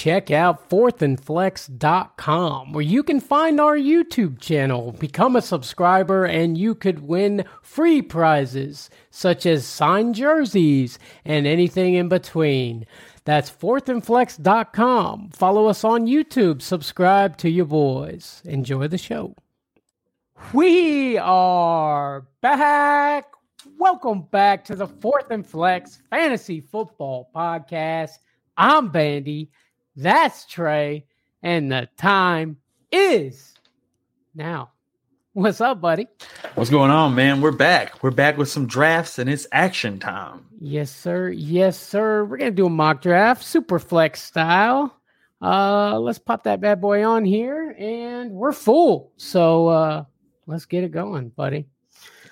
check out fourthandflex.com where you can find our YouTube channel, become a subscriber, and you could win free prizes such as signed jerseys and anything in between. That's fourthandflex.com. Follow us on YouTube, subscribe to your boys. Enjoy the show. We are back. Welcome back to the Fourth and Flex Fantasy Football Podcast. I'm Bandy. That's Trey. And the time is now. What's up, buddy? What's going on, man? We're back. We're back with some drafts and it's action time. Yes, sir. Yes, sir. We're going to do a mock draft, super flex style. Uh, let's pop that bad boy on here and we're full. So, uh, let's get it going, buddy.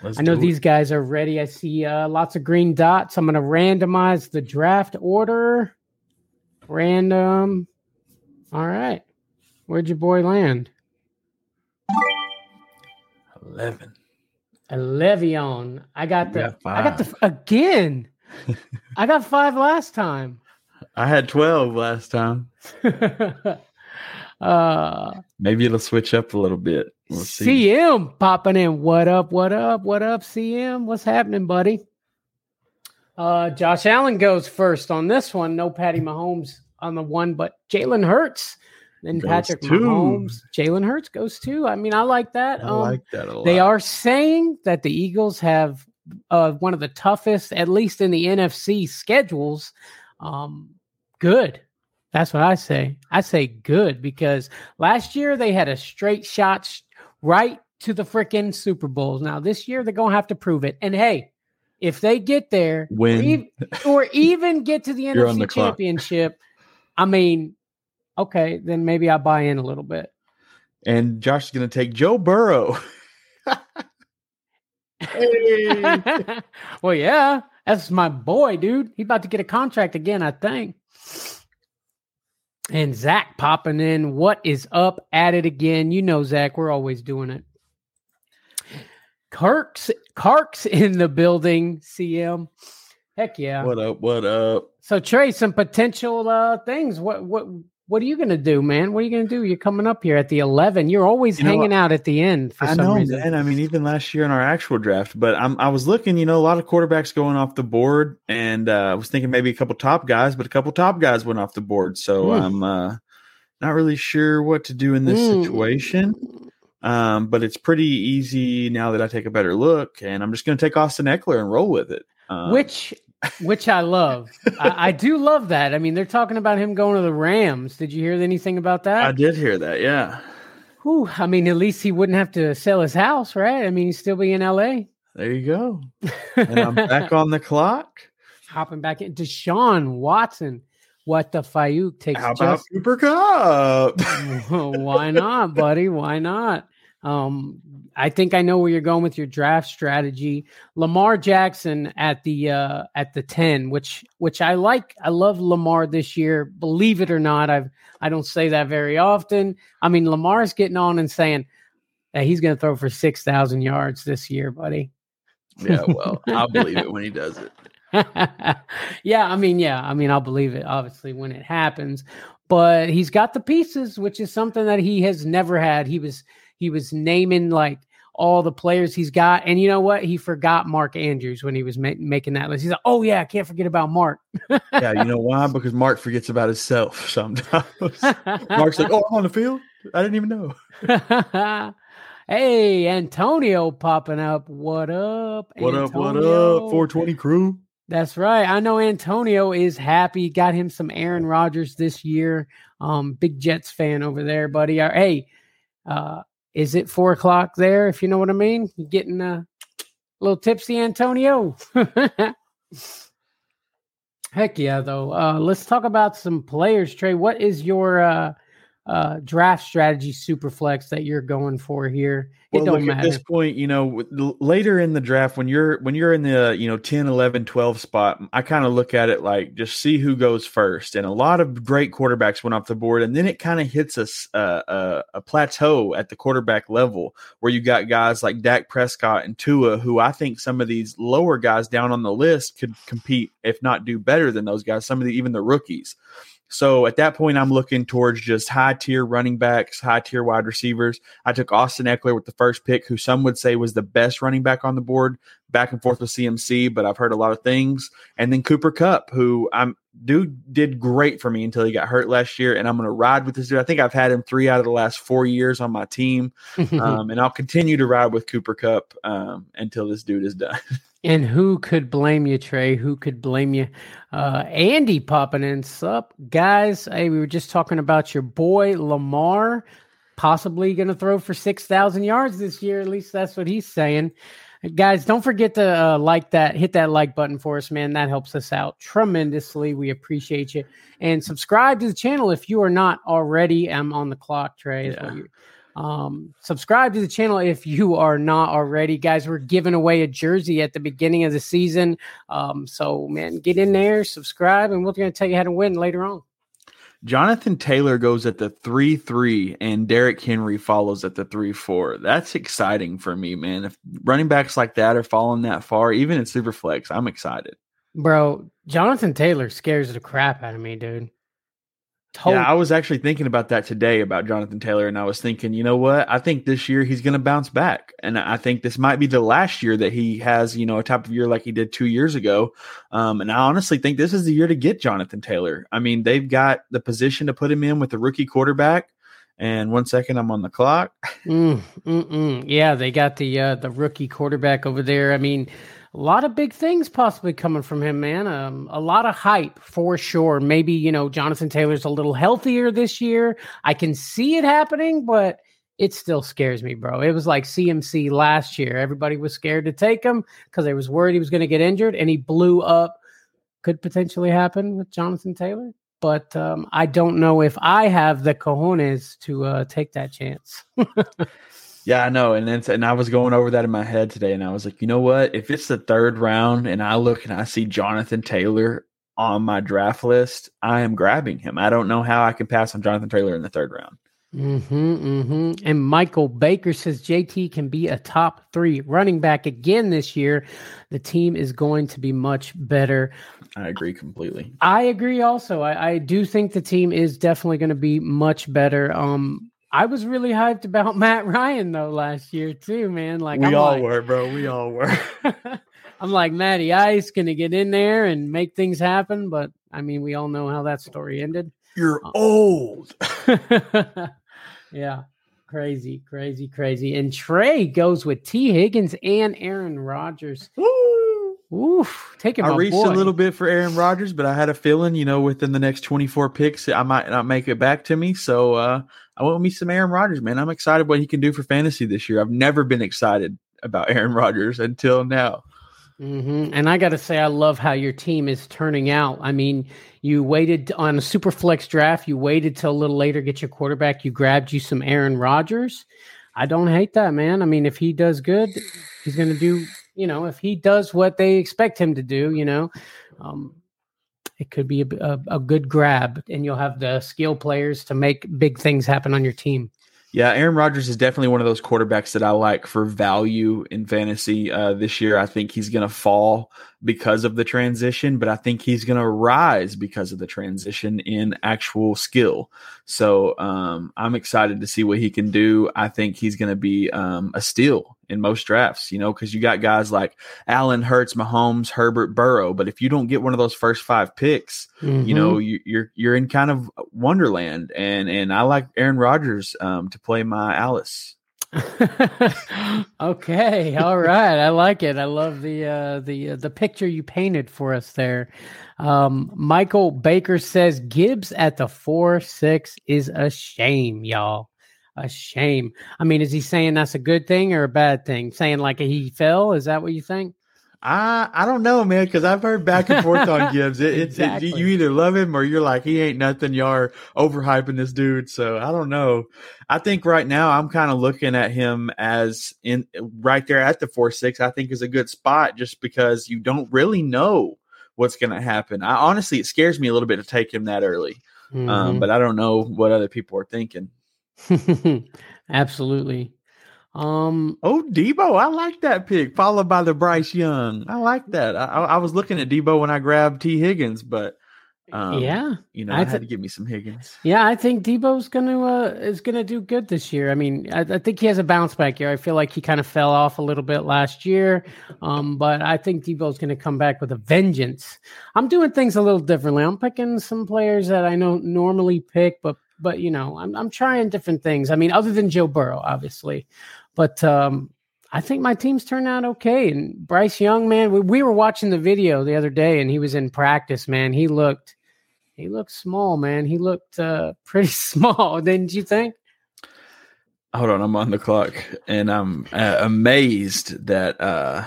Let's I know these guys are ready. I see uh, lots of green dots. I'm going to randomize the draft order. Random. All right. Where'd your boy land? 11. Le'Veon. I got the I got the again. I got 5 last time. I had 12 last time. uh maybe it'll switch up a little bit. We'll CM popping in. What up? What up? What up, CM? What's happening, buddy? Uh, Josh Allen goes first on this one. No Patty Mahomes on the one, but Jalen Hurts. Then goes Patrick two. Mahomes, Jalen Hurts goes too. I mean, I like that. I um, like that a lot. They are saying that the Eagles have uh, one of the toughest, at least in the NFC schedules. Um, good. That's what I say. I say good because last year they had a straight shot right to the freaking Super Bowls. Now this year they're gonna have to prove it. And hey, if they get there, win, or even, or even get to the NFC the Championship, I mean, okay, then maybe I buy in a little bit. And Josh is gonna take Joe Burrow. well, yeah, that's my boy, dude. He's about to get a contract again, I think. And Zach popping in. What is up? At it again. You know, Zach, we're always doing it. Kirk's Kirk's in the building. CM. Heck yeah. What up? What up? So Trey, some potential uh things. What what what are you going to do, man? What are you going to do? You're coming up here at the 11. You're always you hanging out at the end for I know, reason. man. I mean, even last year in our actual draft, but I'm, I was looking, you know, a lot of quarterbacks going off the board, and uh, I was thinking maybe a couple top guys, but a couple top guys went off the board. So mm. I'm uh, not really sure what to do in this mm. situation. Um, but it's pretty easy now that I take a better look, and I'm just going to take Austin Ekeler and roll with it. Um, Which which I love. I, I, do love that. I mean, they're talking about him going to the Rams. Did you hear anything about that? I did hear that. Yeah. Whew, I mean, at least he wouldn't have to sell his house, right? I mean, he'd still be in L.A. There you go. and I'm back on the clock. Hopping back into Deshaun Watson. What the Fayuk takes. How about just... Cooper Kupp? Why not, buddy? Why not? Um, I think I know where you're going with your draft strategy. Lamar Jackson at the uh, at the ten, which which I like. I love Lamar this year. Believe it or not, I've I don't say that very often. I mean, Lamar's getting on and saying that he's going to throw for six thousand yards this year, buddy. Yeah, well, I'll believe it when he does it. yeah, I mean, yeah, I mean, I'll believe it obviously when it happens. But he's got the pieces, which is something that he has never had. He was he was naming like all the players he's got. And you know what? He forgot Mark Andrews when he was ma- making that list. He's like, oh, yeah, I can't forget about Mark. yeah, you know why? Because Mark forgets about himself sometimes. Mark's like, oh, I'm on the field. I didn't even know. hey, Antonio popping up. What up? What Antonio? up? What up? 420 crew. That's right. I know Antonio is happy. Got him some Aaron Rodgers this year. Um, big Jets fan over there, buddy. Uh, hey, uh, is it four o'clock there? If you know what I mean, you getting a little tipsy, Antonio. Heck yeah, though. Uh, let's talk about some players, Trey. What is your uh, uh, draft strategy super flex that you're going for here. It well, don't matter. At this point, you know, later in the draft when you're when you're in the, you know, 10, 11, 12 spot, I kind of look at it like just see who goes first. And a lot of great quarterbacks went off the board and then it kind of hits a, a, a plateau at the quarterback level where you got guys like Dak Prescott and Tua who I think some of these lower guys down on the list could compete if not do better than those guys, some of the even the rookies. So at that point, I'm looking towards just high tier running backs, high tier wide receivers. I took Austin Ekeler with the first pick, who some would say was the best running back on the board, back and forth with CMC, but I've heard a lot of things. And then Cooper Kupp, who I'm dude did great for me until he got hurt last year, and I'm going to ride with this dude. I think I've had him three out of the last four years on my team, um, and I'll continue to ride with Cooper Kupp um, until this dude is done. And who could blame you, Trey? Who could blame you? Uh, Andy popping in. Sup, guys? Hey, we were just talking about your boy Lamar, possibly going to throw for 6,000 yards this year. At least that's what he's saying. Guys, don't forget to uh, like that, hit that like button for us, man. That helps us out tremendously. We appreciate you. And subscribe to the channel if you are not already. I'm on the clock, Trey. Yeah. Um, subscribe to the channel if you are not already. Guys, we're giving away a jersey at the beginning of the season. Um, so, man, get in there, subscribe, and we're going to tell you how to win later on. Jonathan Taylor goes at the 3 3, and Derrick Henry follows at the 3 4. That's exciting for me, man. If running backs like that are falling that far, even in Superflex, I'm excited. Bro, Jonathan Taylor scares the crap out of me, dude. Yeah, I was actually thinking about that today about Jonathan Taylor, and I was thinking, you know what? I think this year he's going to bounce back, and I think this might be the last year that he has, you know, a type of year like he did two years ago. Um, and I honestly think this is the year to get Jonathan Taylor. I mean, they've got the position to put him in with the rookie quarterback. And one second, I'm on the clock. Mm, yeah, they got the uh, the rookie quarterback over there. I mean a lot of big things possibly coming from him, man. Um, a lot of hype for sure. Maybe, you know, Jonathan Taylor's a little healthier this year. I can see it happening, but it still scares me, bro. It was like CMC last year. Everybody was scared to take him because they was worried he was going to get injured, and he blew up. Could potentially happen with Jonathan Taylor, but um, I don't know if I have the cojones to uh, take that chance. Yeah, I know. And then and I was going over that in my head today, and I was like, you know what? If it's the third round and I look and I see Jonathan Taylor on my draft list, I am grabbing him. I don't know how I can pass on Jonathan Taylor in the third round. Mm-hmm, mm-hmm. And Michael Baker says JT can be a top three running back again this year. The team is going to be much better. I agree completely. I agree also. I, I do think the team is definitely going to be much better. Um, I was really hyped about Matt Ryan though last year too, man. Like we I'm all like, were, bro. We all were. I'm like Matty Ice gonna get in there and make things happen, but I mean, we all know how that story ended. You're uh, old. yeah, crazy, crazy, crazy. And Trey goes with Tee Higgins and Aaron Rodgers. Oof, taking I reached boy. a little bit for Aaron Rodgers, but I had a feeling, you know, within the next 24 picks, I might not make it back to me. So uh, I want me some Aaron Rodgers, man. I'm excited what he can do for fantasy this year. I've never been excited about Aaron Rodgers until now. Mm-hmm. And I got to say, I love how your team is turning out. I mean, you waited on a super flex draft. You waited till a little later, get your quarterback. You grabbed you some Aaron Rodgers. I don't hate that, man. I mean, if he does good, he's going to do you know, if he does what they expect him to do, you know, um, it could be a, a, a, good grab, and you'll have the skill players to make big things happen on your team. Yeah, Aaron Rodgers is definitely one of those quarterbacks that I like for value in fantasy uh, this year. I think he's going to fall because of the transition, but I think he's going to rise because of the transition in actual skill. So um, I'm excited to see what he can do. I think he's going to be um, a steal in most drafts, you know, because you got guys like Allen, Hurts, Mahomes, Herbert, Burrow. But if you don't get one of those first five picks, mm-hmm. you know, you, are you're, you're in kind of wonderland. And and I like Aaron Rodgers um, to play my Alice. okay, all right. I like it. I love the uh, the uh, the picture you painted for us there. Um, Michael Baker says Gibbs at the four six is a shame, y'all a shame. I mean, is he saying that's a good thing or a bad thing? Saying like he fell? Is that what you think? I I don't know, man, because I've heard back and forth on Gibbs. It, exactly. it, you either love him or you're like he ain't nothing. You are overhyping this dude. So I don't know. I think right now I'm kind of looking at him as in right there at the four six. I think is a good spot just because you don't really know what's going to happen. I honestly it scares me a little bit to take him that early, um, mm-hmm. um, but I don't know what other people are thinking. Absolutely. Um. Oh, Deebo, I like that pick. Followed by the Bryce Young. I like that. I, I was looking at Deebo when I grabbed Tee Higgins, but Um, yeah, you know, I, I had to give me some Higgins. Yeah, I think Deebo's gonna uh, is gonna do good this year. I mean, I, I, think he has a bounce back year. I feel like he kind of fell off a little bit last year, um, but I think Deebo's gonna come back with a vengeance. I'm doing things a little differently. I'm picking some players that I don't normally pick, but but you know, I'm I'm trying different things. I mean, other than Joe Burrow, obviously, but um, I think my team's turned out okay. And Bryce Young, man, we, we were watching the video the other day, and he was in practice. Man, he looked he looked small, man. He looked uh, pretty small, didn't you think? Hold on, I'm on the clock, and I'm uh, amazed that uh,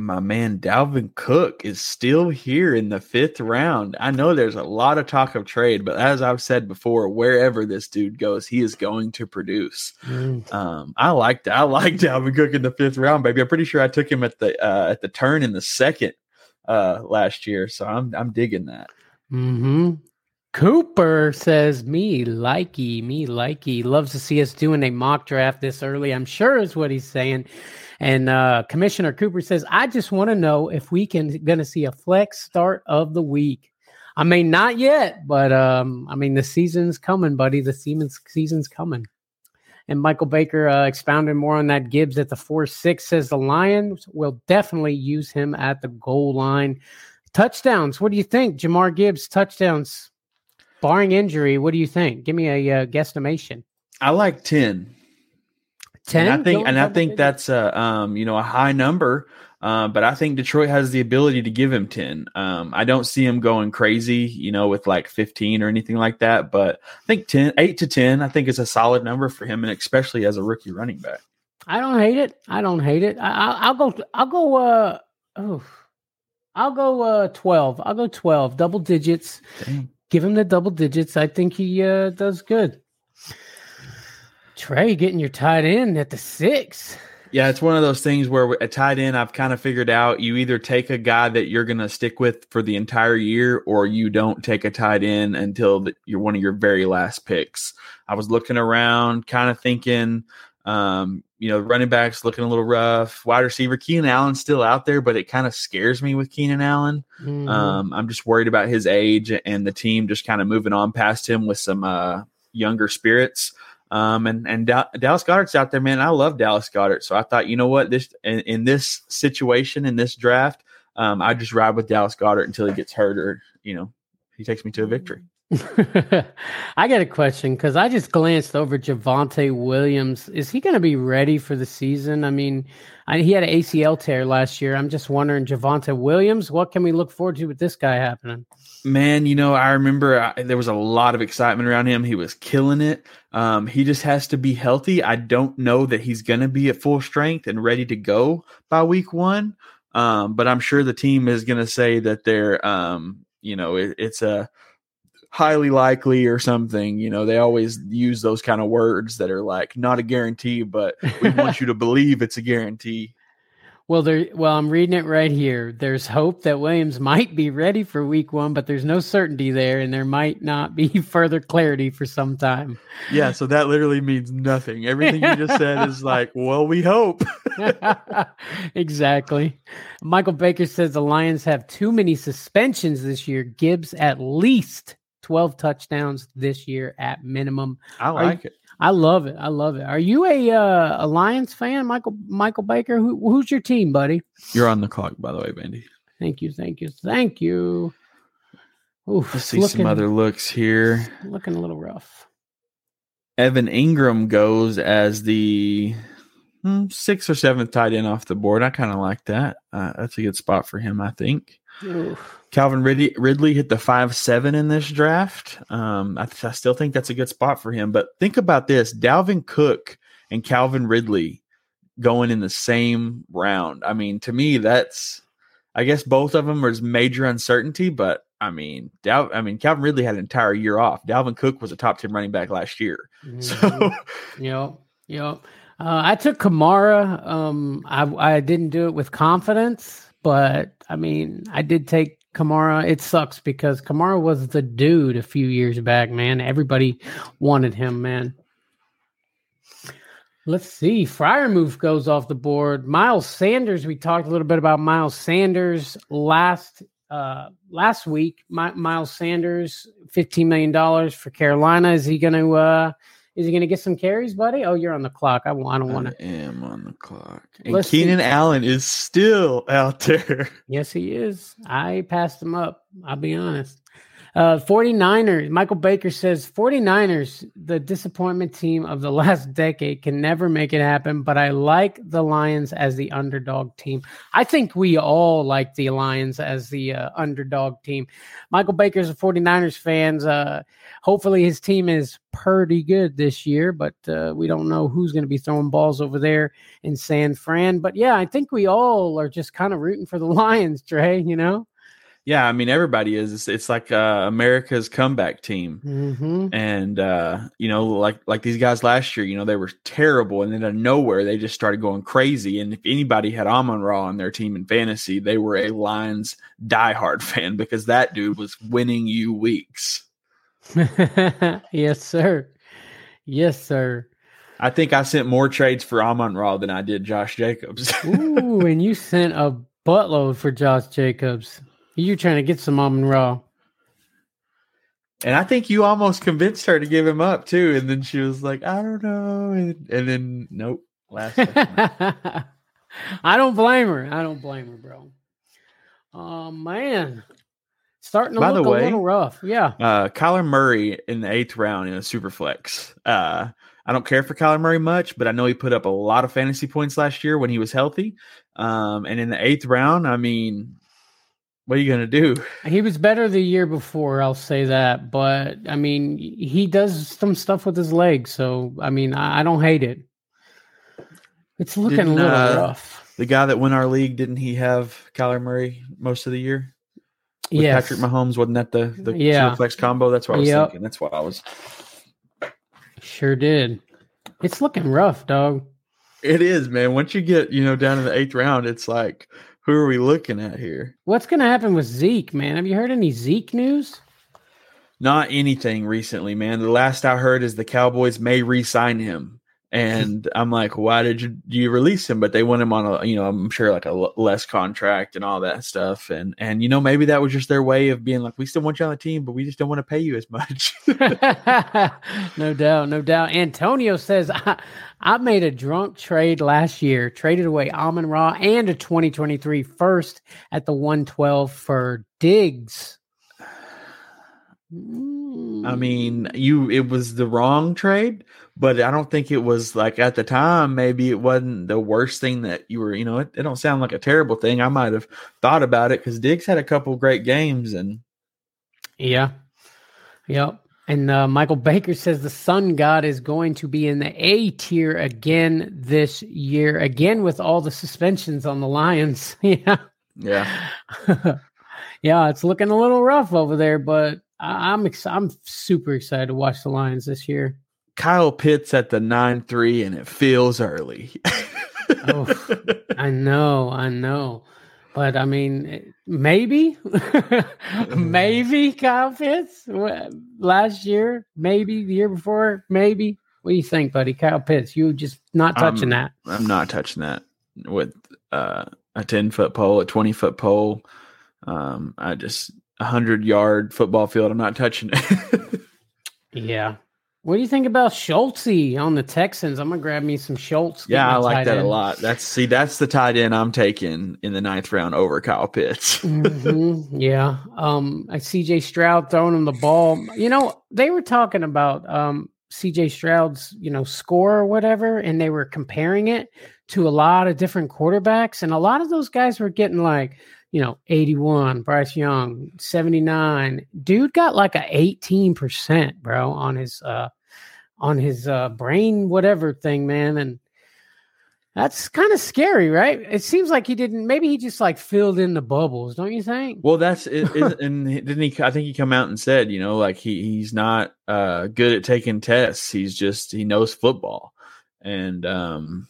my man Dalvin Cook is still here in the fifth round. I know there's a lot of talk of trade, but as I've said before, wherever this dude goes, he is going to produce. Mm. Um, I like I like Dalvin Cook in the fifth round, baby. I'm pretty sure I took him at the uh, at the turn in the second uh, last year, so I'm I'm digging that. Hmm. Cooper says, "Me likey, me likey. Loves to see us doing a mock draft this early. I'm sure is what he's saying." And uh, Commissioner Cooper says, "I just want to know if we can going to see a flex start of the week. I mean, not yet, but um, I mean, the season's coming, buddy. The season's season's coming." And Michael Baker uh, expounded more on that. Gibbs at the four six says the Lions will definitely use him at the goal line. Touchdowns. What do you think, Jahmyr Gibbs? Touchdowns, barring injury. What do you think? Give me a uh, guesstimation. I like ten. Ten. And I think, and I think that's a um, you know a high number. Uh, but I think Detroit has the ability to give him 10. Um, I don't see him going crazy, you know, with like 15 or anything like that. But I think 10, 8 to 10, I think is a solid number for him, and especially as a rookie running back. I don't hate it. I don't hate it. I, will go, I'll go, uh, oh, I'll go uh 12. I'll go 12, double digits. Give him the double digits. I think he uh does good. Trey getting your tight end at the six. Yeah, it's one of those things where a tight end I've kind of figured out you either take a guy that you're going to stick with for the entire year or you don't take a tight end until the, you're one of your very last picks. I was looking around kind of thinking um, you know, running backs looking a little rough. Wide receiver Keenan Allen's still out there, but it kind of scares me with Keenan Allen. Mm-hmm. Um, I'm just worried about his age and the team just kind of moving on past him with some uh, younger spirits. Um, and and da- Dallas Goedert's out there, man. I love Dallas Goedert, so I thought, you know what, this in, in this situation in this draft, um, I just ride with Dallas Goedert until he gets hurt or you know he takes me to a victory. I got a question because I just glanced over Javonte Williams. Is he going to be ready for the season? I mean, I, he had an ACL tear last year. I'm just wondering, Javonte Williams, what can we look forward to with this guy happening? Man, you know, I remember I, there was a lot of excitement around him. He was killing it. Um, he just has to be healthy. I don't know that he's going to be at full strength and ready to go by week one. Um, but I'm sure the team is going to say that they're, um, you know, it, it's a highly likely or something. You know, they always use those kind of words that are like not a guarantee, but we want you to believe it's a guarantee. Well, there. Well, I'm reading it right here. There's hope that Williams might be ready for Week One, but there's no certainty there, and there might not be further clarity for some time. Yeah, so that literally means nothing. Everything you just said is like, well, we hope. exactly. Michael Baker says the Lions have too many suspensions this year. Gibbs at least 12 touchdowns this year at minimum. I like you, it. I love it. I love it. Are you a uh, a Lions fan, Michael Michael Baker? Who, who's your team, buddy? You're on the clock, by the way, Bandy. Thank you, thank you, thank you. Oof, Let's see looking, some other looks here. Looking a little rough. Evan Engram goes as the hmm, sixth or seventh tight end off the board. I kind of like that. Uh, that's a good spot for him, I think. Calvin Ridley, Ridley hit the five seven in this draft. Um, I, I, still think that's a good spot for him. But think about this: Dalvin Cook and Calvin Ridley going in the same round. I mean, to me, that's I guess both of them is major uncertainty. But I mean, Dal- I mean, Calvin Ridley had an entire year off. Dalvin Cook was a top ten running back last year. Mm-hmm. So, yep, yep. Uh, I took Kamara. Um, I I didn't do it with confidence, but I mean, I did take Kamara. It sucks because Kamara was the dude a few years back, man. Everybody wanted him, man. Let's see. Freiermuth goes off the board. Miles Sanders. We talked a little bit about Miles Sanders last uh, last week, My, Miles Sanders, fifteen million dollars for Carolina. Is he going to? Uh, is he going to get some carries, buddy? Oh, you're on the clock. I, I don't want to. I am on the clock. And Let's Keenan see. Allen is still out there. Yes, he is. I passed him up. I'll be honest. Uh, 49ers, Michael Baker says 49ers, the disappointment team of the last decade, can never make it happen, but I like the Lions as the underdog team. I think we all like the Lions as the uh, underdog team. Michael Baker's a 49ers fans. Uh, hopefully his team is pretty good this year, but uh, we don't know who's going to be throwing balls over there in San Fran. But yeah, I think we all are just kind of rooting for the Lions, Trey, you know? Yeah, I mean everybody is. It's, it's like uh, America's comeback team, mm-hmm. and uh, you know, like like these guys last year, you know, they were terrible, and then out of nowhere they just started going crazy. And if anybody had Amon Ra on their team in fantasy, they were a Lions diehard fan because that dude was winning you weeks. yes, sir. Yes, sir. I think I sent more trades for Amon Ra than I did Josh Jacobs. Ooh, and you sent a buttload for Josh Jacobs. You're trying to get some Amon Ra. And I think you almost convinced her to give him up too. And then she was like, I don't know. And, and then, nope. Last I don't blame her. I don't blame her, bro. Oh, man. Starting to By look the way, a little rough. Yeah. Uh, Kyler Murray in the eighth round in a super flex. Uh, I don't care for Kyler Murray much, but I know he put up a lot of fantasy points last year when he was healthy. Um, and in the eighth round, I mean, what are you going to do? He was better the year before, I'll say that. But I mean, he does some stuff with his legs. So, I mean, I, I don't hate it. It's looking didn't, a little uh, rough. The guy that won our league, didn't he have Kyler Murray most of the year? Yeah, Patrick Mahomes wasn't that the the yeah. flex combo? That's what I was yep. thinking. That's what I was. Sure did. It's looking rough, dog. It is, man. Once you get you know down in the eighth round, it's like who are we looking at here? What's going to happen with Zeke, man? Have you heard any Zeke news? Not anything recently, man. The last I heard is the Cowboys may re-sign him. And I'm like, why did you, you release him? But they want him on a, you know, I'm sure like a l- less contract and all that stuff. And and you know, maybe that was just their way of being like, we still want you on the team, but we just don't want to pay you as much. no doubt, no doubt. Antonio says, I, I made a drunk trade last year, traded away Amon Ra and a 2023 first at the 112 for Diggs. I mean, you it was the wrong trade, but I don't think it was like at the time. Maybe it wasn't the worst thing that you were. You know, it, it don't sound like a terrible thing. I might have thought about it because Diggs had a couple great games, and yeah, yep. And uh, Michael Baker says the Sun God is going to be in the A tier again this year, again with all the suspensions on the Lions. yeah, yeah, yeah. It's looking a little rough over there, but I'm ex- I'm super excited to watch the Lions this year. Kyle Pitts at the nine three, and it feels early. oh, I know, I know, but I mean, maybe, maybe Kyle Pitts last year, maybe the year before, maybe. What do you think, buddy? Kyle Pitts, you just not touching that? I'm not touching that with uh, a ten foot pole, a twenty foot pole. Um, I just a hundred yard football field. I'm not touching it. yeah. What do you think about Schultz on the Texans? I'm gonna grab me some Schultz. Yeah, I like that end. a lot. That's see, that's the tight end I'm taking in the ninth round over Kyle Pitts. mm-hmm. Yeah. Um, I CJ Stroud throwing him the ball. You know, they were talking about um CJ Stroud's, you know, score or whatever, and they were comparing it to a lot of different quarterbacks, and a lot of those guys were getting like you know, 81, Bryce Young, 79. Dude got like a 18%, bro, on his uh on his uh brain whatever thing, man. And that's kind of scary, right? It seems like he didn't maybe he just like filled in the bubbles, don't you think? Well, that's it, it and didn't he I think he come out and said, you know, like he he's not uh good at taking tests. He's just he knows football. And um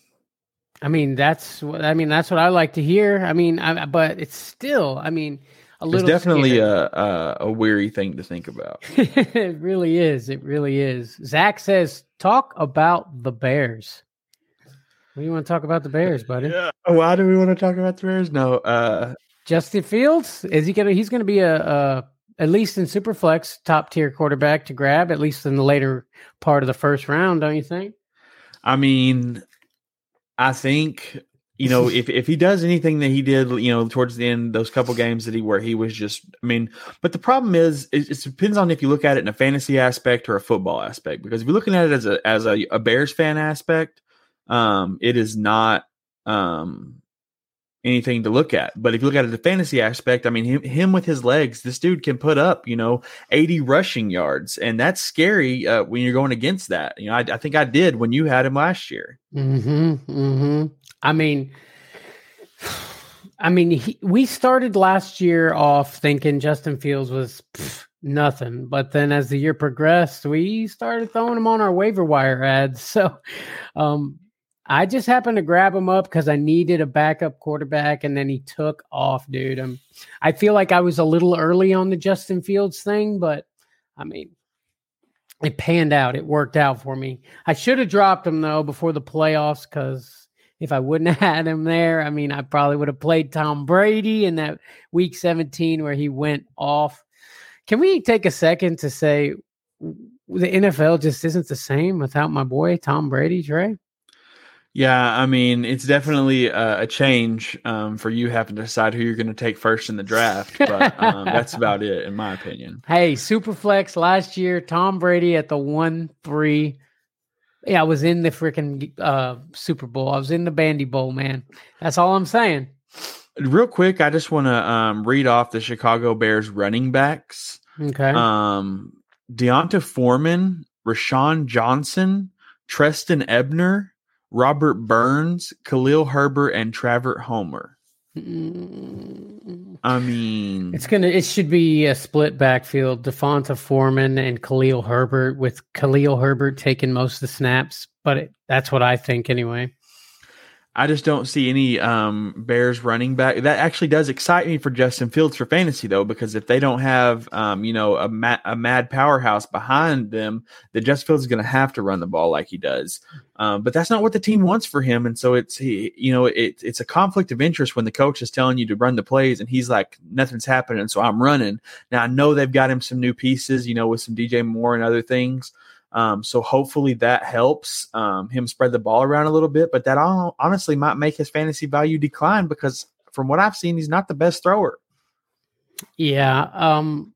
I mean, that's what I mean. That's what I like to hear. I mean, I, but it's still, I mean, a little. It's definitely a, a, a weary thing to think about. it really is. It really is. Zach says, "Talk about the Bears." What do you want to talk about the Bears, buddy? Yeah. Why do we want to talk about the Bears? No. Uh, Justin Fields is he gonna? He's gonna be a, a at least in Superflex top tier quarterback to grab at least in the later part of the first round, don't you think? I mean, I think you know if if he does anything that he did, you know, towards the end, those couple games that he where he was just, I mean, but the problem is, it, it depends on if you look at it in a fantasy aspect or a football aspect. Because if you're looking at it as a as a, a Bears fan aspect, um, it is not um anything to look at. But if you look at the fantasy aspect, I mean, him, him with his legs, this dude can put up, you know, 80 rushing yards. And that's scary uh, when you're going against that. You know, I, I, think I did when you had him last year. Mm-hmm, mm-hmm. I mean, I mean, he, we started last year off thinking Justin Fields was pff, nothing, but then as the year progressed, we started throwing him on our waiver wire ads. So, um, I just happened to grab him up because I needed a backup quarterback, and then he took off, dude. I'm, I feel like I was a little early on the Justin Fields thing, but I mean, it panned out. It worked out for me. I should have dropped him though before the playoffs because if I wouldn't have had him there, I mean, I probably would have played Tom Brady in that Week 17 where he went off. Can we take a second to say the NFL just isn't the same without my boy Tom Brady, Trey? Yeah, I mean, it's definitely a, a change um, for you having to decide who you're going to take first in the draft, but um, that's about it, in my opinion. Hey, Superflex last year, Tom Brady at the one three. Yeah, I was in the freaking uh, Super Bowl. I was in the Bandy Bowl, man. That's all I'm saying. Real quick, I just want to um, read off the Chicago Bears running backs. Okay. Um, D'Onta Foreman, Roschon Johnson, Trestan Ebner, Robert Burns, Khalil Herbert, and Travis Homer. Mm. I mean, It's gonna. It should be a split backfield: D'Onta Foreman and Khalil Herbert, with Khalil Herbert taking most of the snaps. But it, that's what I think, anyway. I just don't see any um, Bears running back. That actually does excite me for Justin Fields for fantasy though, because if they don't have, um, you know, a, ma- a mad powerhouse behind them, then Justin Fields is going to have to run the ball like he does. Um, but that's not what the team wants for him, and so it's he, you know, it, it's a conflict of interest when the coach is telling you to run the plays, and he's like, nothing's happening, so I'm running. Now I know they've got him some new pieces, you know, with some DJ Moore and other things. Um, so hopefully that helps um, him spread the ball around a little bit. But that honestly might make his fantasy value decline because from what I've seen, he's not the best thrower. Yeah. Um,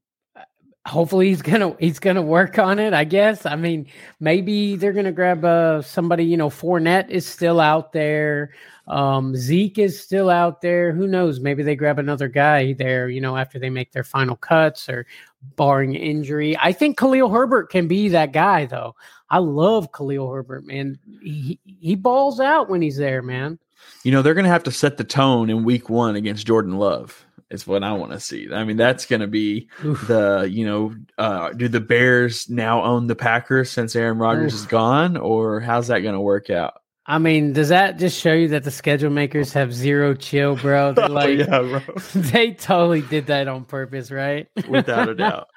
hopefully he's gonna he's gonna work on it. I guess. I mean, maybe they're gonna grab uh, somebody. You know, Fournette is still out there. Um, Zeke is still out there. Who knows? Maybe they grab another guy there, you know, after they make their final cuts or barring injury. I think Khalil Herbert can be that guy, though. I love Khalil Herbert, man. He, he balls out when he's there, man. You know, they're going to have to set the tone in week one against Jordan Love. Is what I want to see. I mean, that's going to be Oof. the, you know, uh, do the Bears now own the Packers since Aaron Rodgers Oof. is gone, or how's that going to work out? I mean, does that just show you that the schedule makers have zero chill, bro? They're oh, like, oh, yeah, bro. they totally did that on purpose, right? Without a doubt.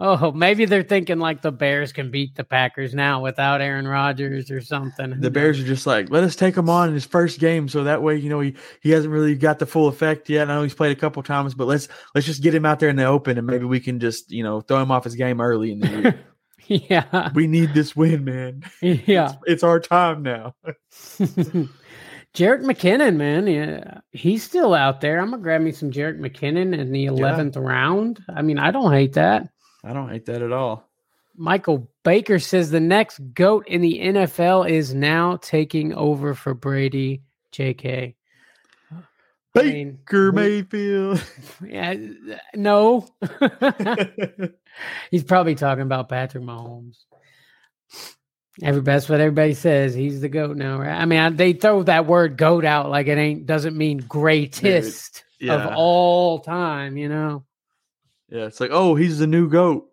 oh, maybe they're thinking like the Bears can beat the Packers now without Aaron Rodgers or something. The Bears are just like, let us take him on in his first game, so that way, you know, he, he hasn't really got the full effect yet. I know he's played a couple times, but let's let's just get him out there in the open, and maybe we can just, you know, throw him off his game early in the year. Yeah. We need this win, man. Yeah. It's, it's our time now. Jerick McKinnon, man, yeah, he's still out there. I'm gonna grab me some Jerick McKinnon in the 11th yeah. round. I mean, I don't hate that. I don't hate that at all. Michael Baker says the next goat in the NFL is now taking over for Brady. JK. Baker I mean, Mayfield. Yeah, no. He's probably talking about Patrick Mahomes. Every that's what everybody says. He's the goat now, right? I mean, I, they throw that word "goat" out like it ain't doesn't mean greatest yeah. of all time. You know? Yeah, it's like, oh, he's the new goat.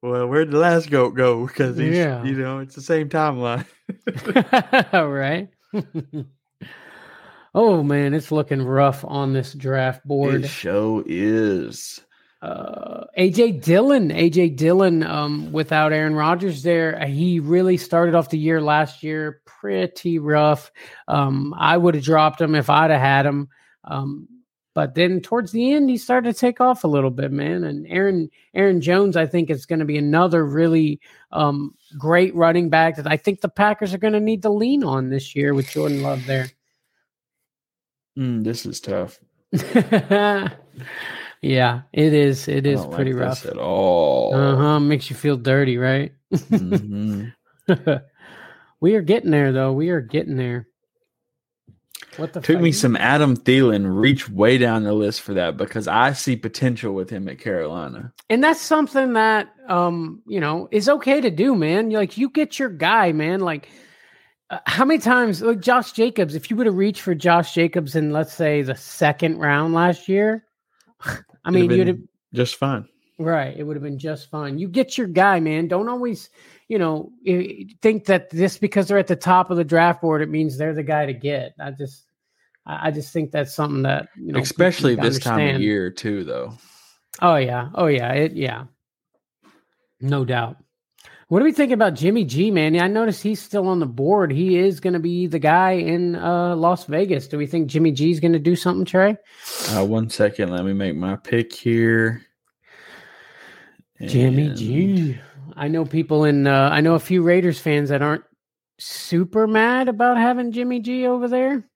Well, where'd the last goat go? Because he's, yeah. you know, it's the same timeline. right. oh man, it's looking rough on this draft board. It show is uh, AJ Dillon, AJ Dillon, um, without Aaron Rodgers there, uh, he really started off the year last year pretty rough. Um, I would have dropped him if I'd have had him. Um, But then towards the end, he started to take off a little bit, man. And Aaron Aaron Jones, I think, is going to be another really um, great running back that I think the Packers are going to need to lean on this year with Jordan Love there. Mm, this is tough. yeah, it is. It is pretty like rough at all. Uh huh. Makes you feel dirty, right? Mhm. we are getting there, though. We are getting there. What the Took me some Adam Thielen. Reach way down the list for that because I see potential with him at Carolina. and that's something that um you know is okay to do, man. You're Like you get your guy, man. Like uh, how many times, like Josh Jacobs, if you would have reached for Josh Jacobs in let's say the second round last year, I mean, you'd have just fine. Right. It would have been just fine. You get your guy, man. Don't always, you know, think that just because they're at the top of the draft board, it means they're the guy to get. I just, I I just think that's something that, you know, Especially need to this time of year too, though. Oh, yeah. Oh, yeah. It, yeah. No doubt. What do we think about Jimmy G, man? Yeah, I noticed he's still on the board. He is going to be the guy in uh, Las Vegas. Do we think Jimmy G is going to do something, Trey? Uh, one second, let me make my pick here. Jimmy G. I know people in uh, I know a few Raiders fans that aren't super mad about having Jimmy G over there.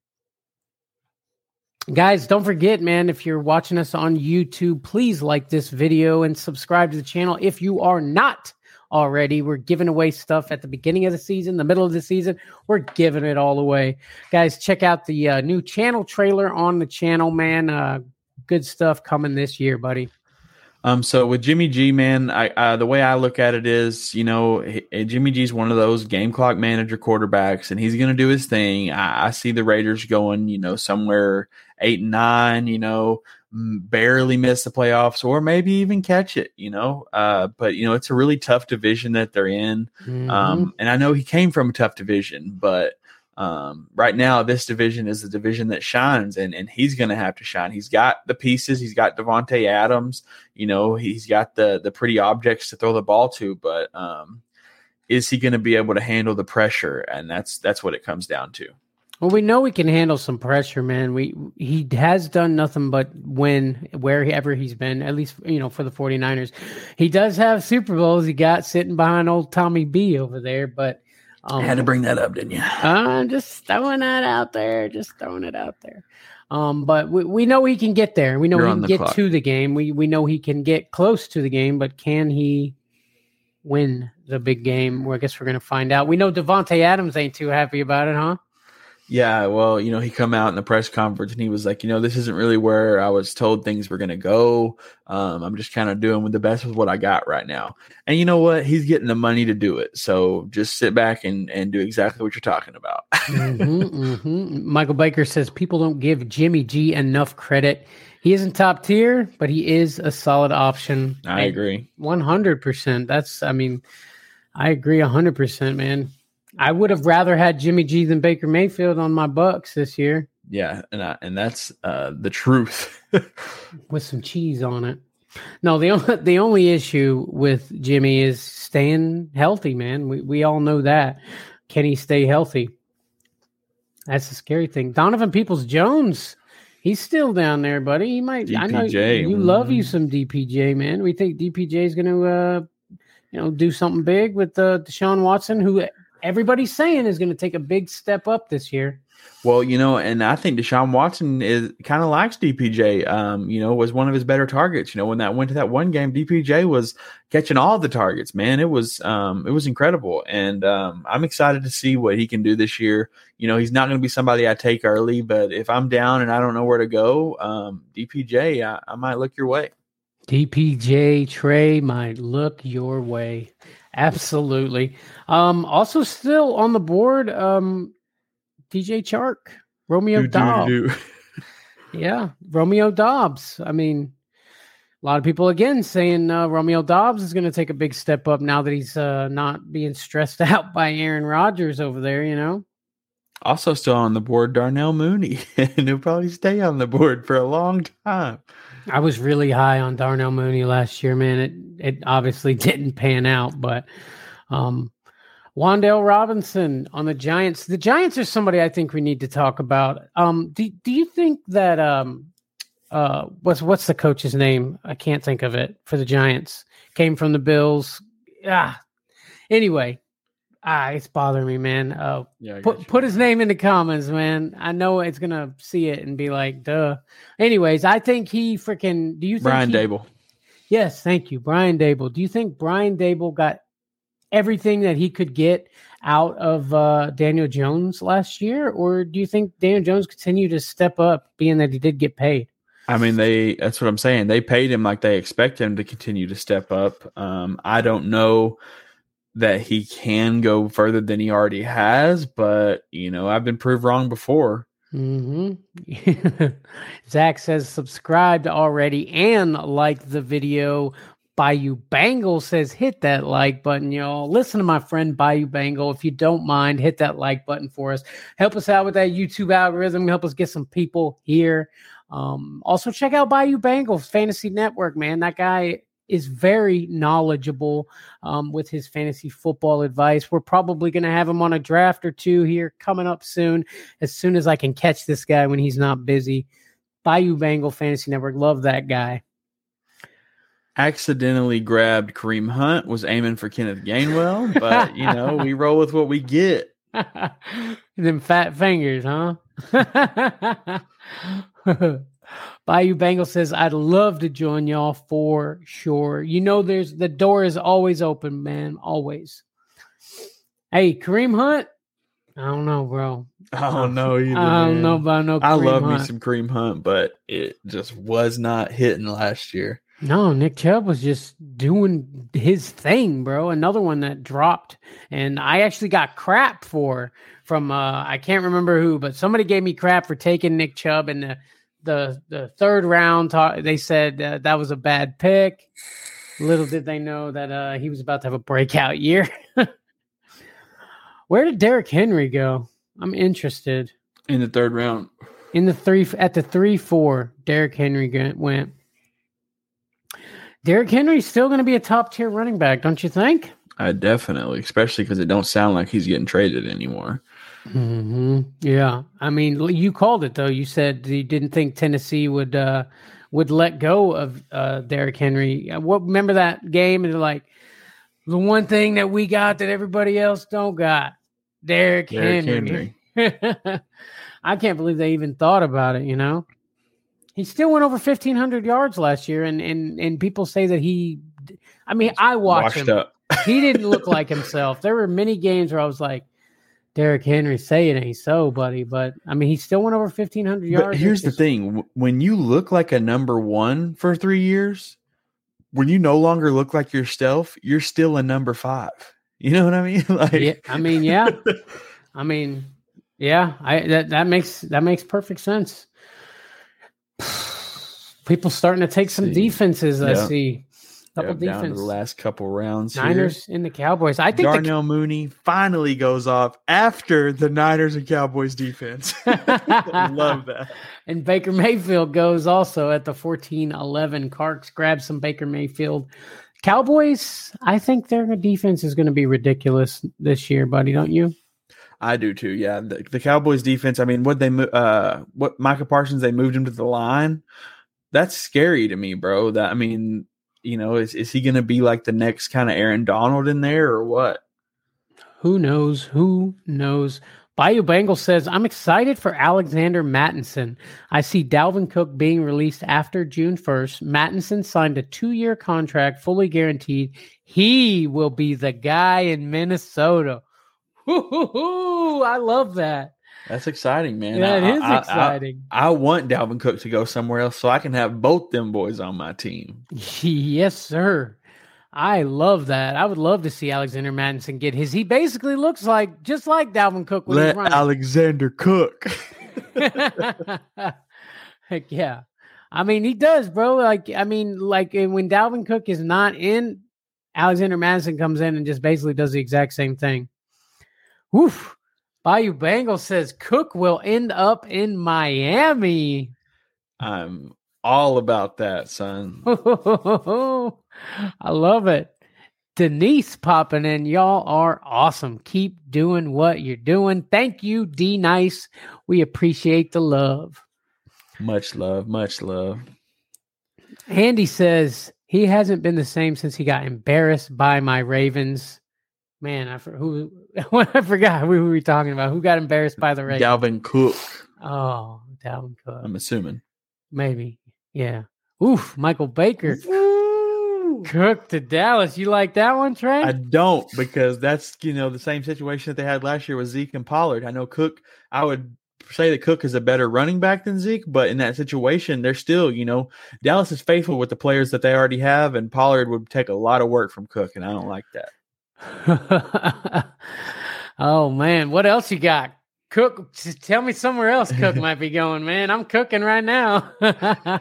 Guys, don't forget, man, if you're watching us on YouTube, please like this video and subscribe to the channel. If you are not already, we're giving away stuff at the beginning of the season, the middle of the season. We're giving it all away. Guys, check out the uh, new channel trailer on the channel, man. Uh, good stuff coming this year, buddy. Um, so with Jimmy G, man, I uh, the way I look at it is, you know, he- Jimmy G's one of those game clock manager quarterbacks, and he's going to do his thing. I, I see the Raiders going, you know, somewhere eight and nine, you know, barely miss the playoffs, or maybe even catch it, you know. Uh, but you know, it's a really tough division that they're in. Mhm. Um, and I know he came from a tough division, but um, right now this division is the division that shines, and and he's going to have to shine. He's got the pieces. He's got Davante Adams. You know, he's got the the pretty objects to throw the ball to, but um, is he going to be able to handle the pressure? And that's that's what it comes down to. Well, we know we can handle some pressure, man. We he has done nothing but win wherever he's been, at least you know for the 49ers. He does have Super Bowls. He got sitting behind old Tommy B over there, but um, Had to bring that up, didn't you? I'm just throwing that out there, just throwing it out there. Um, but we, we know he can get there. We know You're he can get clock. to the game. We we know he can get close to the game, but can he win the big game? Well, I guess we're gonna find out. We know Davante Adams ain't too happy about it, huh? Yeah, well, you know, he come out in the press conference and he was like, you know, this isn't really where I was told things were going to go. Um, I'm just kind of doing with the best with what I got right now. And you know what? He's getting the money to do it. So just sit back and and do exactly what you're talking about. hmm hmm Michael Baker says people don't give Jimmy G enough credit. He isn't top tier, but he is a solid option. I agree. One hundred percent. That's. I mean, I agree hundred percent, man. I would have rather had Jimmy G than Baker Mayfield on my Bucks this year Yeah, and I, and that's uh, the truth. with some cheese on it. No, the only the only issue with Jimmy is staying healthy, man. We we all know that. Can he stay healthy? That's the scary thing. Donovan Peoples Jones, he's still down there, buddy. He might. I know DPJ, you love you mhm. some DPJ, man. We think DPJ is going to, uh, you know, do something big with uh, Deshaun Watson, who everybody's saying is going to take a big step up this year. Well, you know, and I think Deshaun Watson is kind of likes DPJ. Um, you know, was one of his better targets. You know, when that went to that one game, DPJ was catching all the targets. Man, it was um, it was incredible, and um, I'm excited to see what he can do this year. You know, he's not going to be somebody I take early, but if I'm down and I don't know where to go, um, DPJ, I, I might look your way. DPJ Trey might look your way. Absolutely. Um, also still on the board, um, DJ Chark, Romeo Do, do, Doubs. do. Yeah, Romeo Doubs. I mean, a lot of people again saying uh, Romeo Doubs is going to take a big step up now that he's uh, not being stressed out by Aaron Rodgers over there. You know, Also, still on the board, Darnell Mooney, and he'll probably stay on the board for a long time. I was really high on Darnell Mooney last year, man. It it obviously didn't pan out, but um Wan'Dale Robinson on the Giants. The Giants are somebody I think we need to talk about. Um do, do you think that um uh, what's what's the coach's name? I can't think of it for the Giants. Came from the Bills. Ah, anyway, ah, it's bothering me, man. Uh, Yeah, put got put his name in the comments, man. I know it's gonna see it and be like, duh. Anyways, I think he freaking. Do you think Brian he- Daboll. Yes, thank you, Brian Daboll. Do you think Brian Daboll got everything that he could get out of uh, Daniel Jones last year, or do you think Daniel Jones continued to step up, being that he did get paid? I mean, they. That's what I'm saying. They paid him like they expect him to continue to step up. Um, I don't know that he can go further than he already has, but you know, I've been proved wrong before. hmm Zach says subscribed already and like the video. Bayou Bengal says hit that like button, y'all. Listen to my friend Bayou Bengal. If you don't mind, hit that like button for us. Help us out with that YouTube algorithm. Help us get some people here. Um, also, check out Bayou Bengals Fantasy Network, man. That guy is very knowledgeable um, with his fantasy football advice. We're probably going to have him on a draft or two here coming up soon, as soon as I can catch this guy when he's not busy. Bayou Bengal Fantasy Network, love that guy. Accidentally grabbed Kareem Hunt, was aiming for Kenneth Gainwell, but you know, we roll with what we get. Them fat fingers, huh? Bayou Bengal says, I'd love to join y'all for sure. You know, there's the door is always open, man. Always. Hey, Kareem Hunt. I don't know, bro. I don't know either. I don't man. know about no. I Kareem love me some Kareem Hunt, but it just was not hitting last year. No, Nick Chubb was just doing his thing, bro. Another one that dropped, and I actually got crap for from uh I can't remember who, but somebody gave me crap for taking Nick Chubb in the the the third round. They said uh, that was a bad pick. Little did they know that uh he was about to have a breakout year. Where did Derrick Henry go? I'm interested. In the third round, In the three at the three four, Derrick Henry went. Derrick Henry's still going to be a top tier running back, don't you think? I definitely, especially because it don't sound like he's getting traded anymore. Hmm Yeah, I mean, you called it though. You said you didn't think Tennessee would uh, would let go of uh, Derrick Henry. Uh, What remember that game? And like, the one thing that we got that everybody else don't got, Derrick, Derrick Henry. I can't believe they even thought about it. You know, he still went over fifteen hundred yards last year, and and and people say that he. I mean, I watched Washed him. up. He didn't look like himself. There were many games where I was like, Derrick Henry, say it ain't so, buddy. But I mean, he still went over fifteen hundred yards. But here's the thing: when you look like a number one for three years, when you no longer look like yourself, you're still a number five. You know what I mean? like, Yeah, I mean, yeah. I mean, yeah. I that that makes that makes perfect sense. People starting to take some See. defenses. I Yeah. See. Couple yeah, down to the last couple rounds. here. Niners and the Cowboys. I think the Darnell Mooney finally goes off after the Niners and Cowboys defense. Love that. And Baker Mayfield goes also at the 14 11. Karks grabs some Baker Mayfield. Cowboys, I think their defense is going to be ridiculous this year, buddy, don't you? I do too. Yeah, the, the Cowboys defense. I mean, what they uh, what Micah Parsons they moved him to the line. That's scary to me, bro. That I mean, you know, is is he going to be like the next kind of Aaron Donald in there or what? Who knows? Who knows? Bayou Bengal says, I'm excited for Alexander Mattison. I see Dalvin Cook being released after June 1st. Mattison signed a two year contract, fully guaranteed. He will be the guy in Minnesota. Hoo-hoo-hoo. I love that. That's exciting, man. Yeah, I- it is I- I- exciting. I want Dalvin Cook to go somewhere else so I can have both them boys on my team. yes, sir. I love that. I would love to see Alexander Mattison get his. He basically looks like just like Dalvin Cook when Let he's running. Alexander Cook. Heck yeah. I mean, he does, bro. Like, I mean, like when Dalvin Cook is not in, Alexander Mattison comes in and just basically does the exact same thing. Woof. Bayou Bengal says Cook will end up in Miami. I'm all about that, son. I love it. Denise popping in. Y'all are awesome. Keep doing what you're doing. Thank you, D Nice. We appreciate the love. Much love, much love. Andy says he hasn't been the same since he got embarrassed by my Ravens. Man, I for, who I forgot who we were talking about. Who got embarrassed by the Ravens? Dalvin Cook. Oh, Dalvin Cook. I'm assuming. Maybe. Yeah. Oof, Michael Baker. Cook to Dallas. You like that one, Trey? I don't because that's you know the same situation that they had last year with Zeke and Pollard. I know Cook. I would say that Cook is a better running back than Zeke, but in that situation, they're still you know Dallas is faithful with the players that they already have, and Pollard would take a lot of work from Cook, and I don't like that. oh man, what else you got? Cook, tell me somewhere else Cook might be going, man. I'm cooking right now.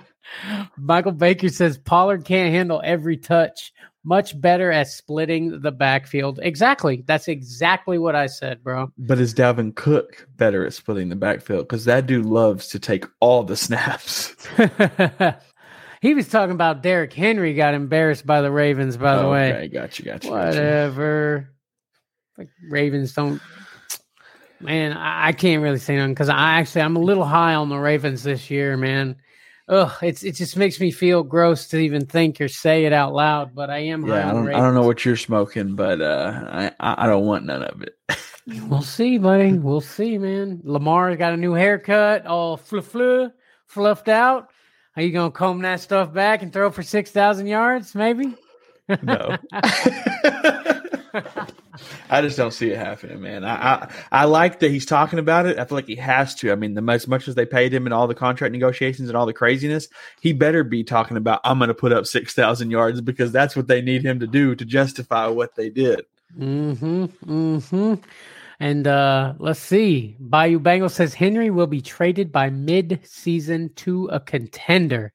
Michael Baker says Pollard can't handle every touch. Much better at splitting the backfield. Exactly. That's exactly what I said, bro. But is Dalvin Cook better at splitting the backfield? Because that dude loves to take all the snaps. He was talking about Derrick Henry got embarrassed by the Ravens, by the way. Okay, got you, got you. Whatever. Like Ravens don't Man, I, I can't really say nothing because I actually I'm a little high on the Ravens this year, man. Ugh, it's it just makes me feel gross to even think or say it out loud. But I am. Yeah, I don't, I don't know what you're smoking, but uh, I I don't want none of it. we'll see, buddy. We'll see, man. Lamar's got a new haircut, all fluff fluff, fluffed out. Are you gonna comb that stuff back and throw for six thousand yards? Maybe. No. I just don't see it happening, man. I, I, I like that he's talking about it. I feel like he has to. I mean, the as much as they paid him and all the contract negotiations and all the craziness, he better be talking about I'm going to put up six thousand yards because that's what they need him to do to justify what they did. Hmm. Hmm. And uh, let's see. Bayou Bengal says Henry will be traded by mid-season to a contender.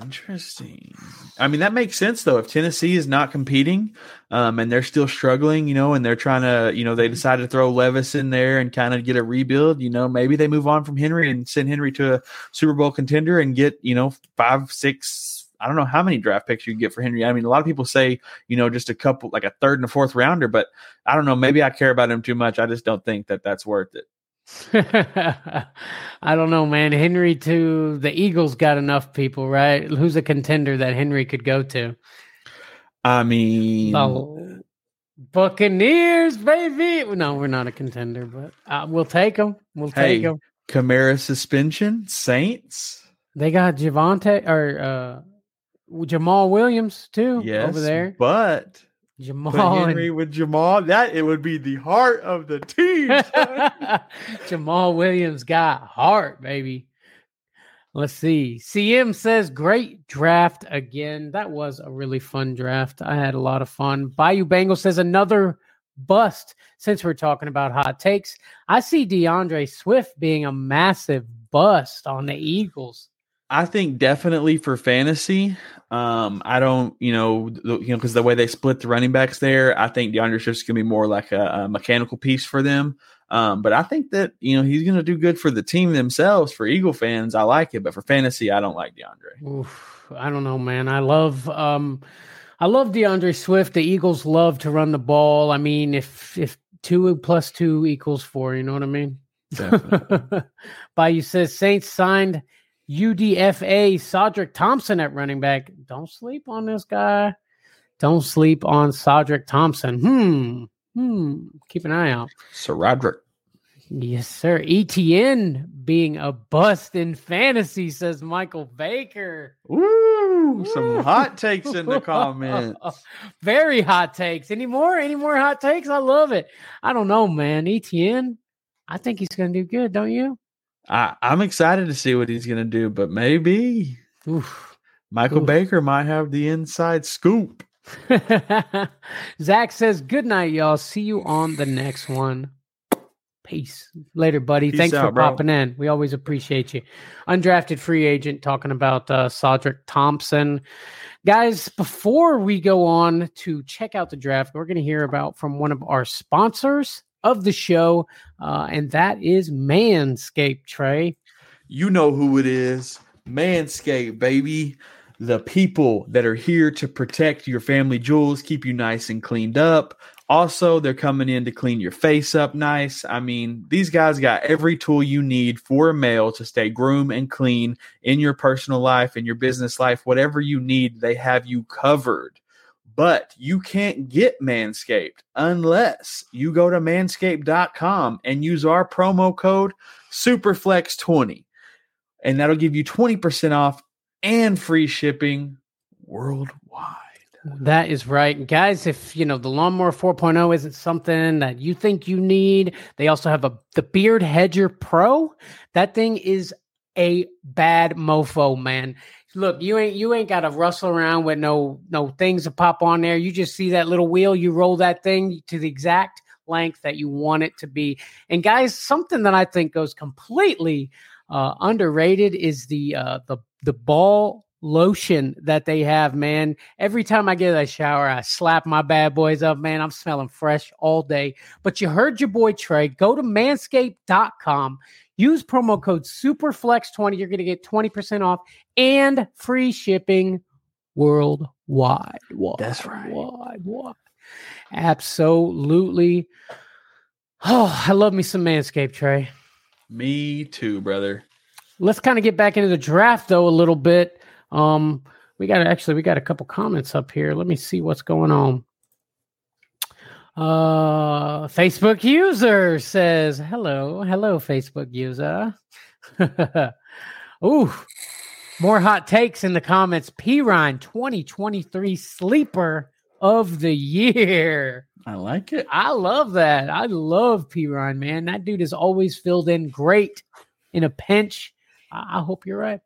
Interesting. I mean, that makes sense though. If Tennessee is not competing, um, and they're still struggling, you know, and they're trying to, you know, they decided to throw Levis in there and kind of get a rebuild, you know, maybe they move on from Henry and send Henry to a Super Bowl contender and get, you know, five, six, I don't know how many draft picks you get for Henry. I mean, a lot of people say, you know, just a couple, like a third and a fourth rounder, but I don't know. Maybe I care about him too much. I just don't think that that's worth it. I don't know, man. Henry to the Eagles got enough people, right? Who's a contender that Henry could go to? I mean, oh, Buccaneers, baby. No, we're not a contender, but uh, we'll take them. We'll hey, take them. Kamara suspension, Saints. They got Javonte or Jamaal Williams too yes, over there, but Jamal Henry and, with Jamaal. That it would be the heart of the team. Jamaal Williams got heart, baby. Let's see. CM says great draft again. That was a really fun draft. I had a lot of fun. Bayou Bengal says another bust. Since we're talking about hot takes, I see DeAndre Swift being a massive bust on the Eagles. I think definitely for fantasy. Um, I don't, you know, the, you know, because the way they split the running backs there, I think DeAndre Swift's gonna be more like a, a mechanical piece for them. Um, but I think that you know he's gonna do good for the team themselves. For Eagle fans, I like it, but for fantasy, I don't like DeAndre. Oof, I don't know, man. I love, um, I love DeAndre Swift. The Eagles love to run the ball. I mean, if if two plus two equals four, you know what I mean. Definitely. Bayou says Saints signed UDFA Sodrick Thompson at running back. Don't sleep on this guy. Don't sleep on Sodrick Thompson. Hmm. Hmm. Keep an eye out. Sir Roderick. Yes, sir. ETN being a bust in fantasy, says Michael Baker. Ooh, some hot takes in the comments. Very hot takes. Any more? Any more hot takes? I love it. I don't know, man. ETN, I think he's going to do good, don't you? I, I'm excited to see what he's going to do, but maybe Oof. Michael Oof. Baker might have the inside scoop. Zach says, Good night, y'all. See you on the next one. Peace. Later, buddy. Peace Thanks out, for bro. popping in. We always appreciate you. Undrafted free agent talking about uh, Sodrick Thompson. Guys, before we go on to check out the draft, we're going to hear about from one of our sponsors of the show, uh, and that is Manscaped, Trey. You know who it is Manscaped, baby. The people that are here to protect your family jewels, keep you nice and cleaned up. Also, they're coming in to clean your face up nice. I mean, these guys got every tool you need for a male to stay groomed and clean in your personal life, in your business life, whatever you need, they have you covered. But you can't get Manscaped unless you go to manscaped.com and use our promo code SUPERFLEX20. And that'll give you 20% off and free shipping worldwide. That is right. Guys, if you know the lawnmower 4.0 isn't something that you think you need, they also have a the Beard Hedger Pro. That thing is a bad mofo, man. Look, you ain't you ain't got to rustle around with no no things to pop on there. You just see that little wheel, you roll that thing to the exact length that you want it to be. And guys, something that I think goes completely uh, underrated is the uh, the the ball lotion that they have, man. Every time I get a shower, I slap my bad boys up, man. I'm smelling fresh all day. But you heard your boy Trey. Go to manscaped.com. Use promo code SUPERFLEX20. You're going to get 20% off and free shipping worldwide. Wide, That's right. Wide, wide. Absolutely. Oh, I love me some Manscaped, Trey. Me too, brother. Let's kind of get back into the draft, though, a little bit. Um, we got actually we got a couple comments up here. Let me see what's going on. Uh, Facebook user says, "Hello, hello, Facebook user." Ooh, more hot takes in the comments. Perine 2023 sleeper of the year. I like it. I love that. I love Perine, man. That dude is always filled in great in a pinch. I, I hope you're right.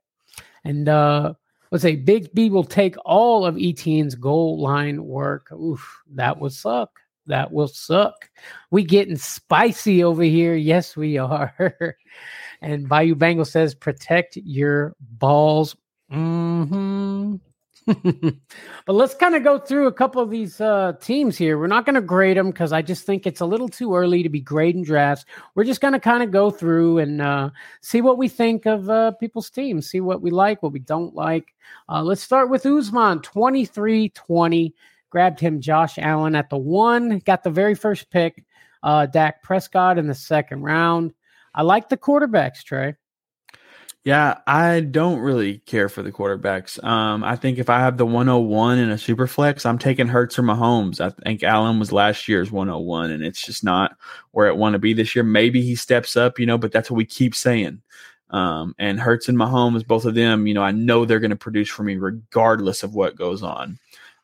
And uh let's say Big B will take all of Etienne's goal line work. Oof, that would suck. That will suck. We getting spicy over here. Yes, we are. and Bayou Bengal says, protect your balls. Mm-hmm. but let's kind of go through a couple of these uh, teams here. We're not going to grade them because I just think it's a little too early to be grading drafts. We're just going to kind of go through and uh, see what we think of uh, people's teams, see what we like, what we don't like. Uh, let's start with Usman, 23 20. Grabbed him Josh Allen at the one, got the very first pick. Uh, Dak Prescott in the second round. I like the quarterbacks, Trey. Yeah, I don't really care for the quarterbacks. Um, I think if I have the 101 in a super flex, I'm taking Hurts or Mahomes. I think Allen was last year's 101, and it's just not where it want to be this year. Maybe he steps up, you know, but that's what we keep saying. Um, and Hurts and Mahomes, both of them, you know, I know they're going to produce for me regardless of what goes on.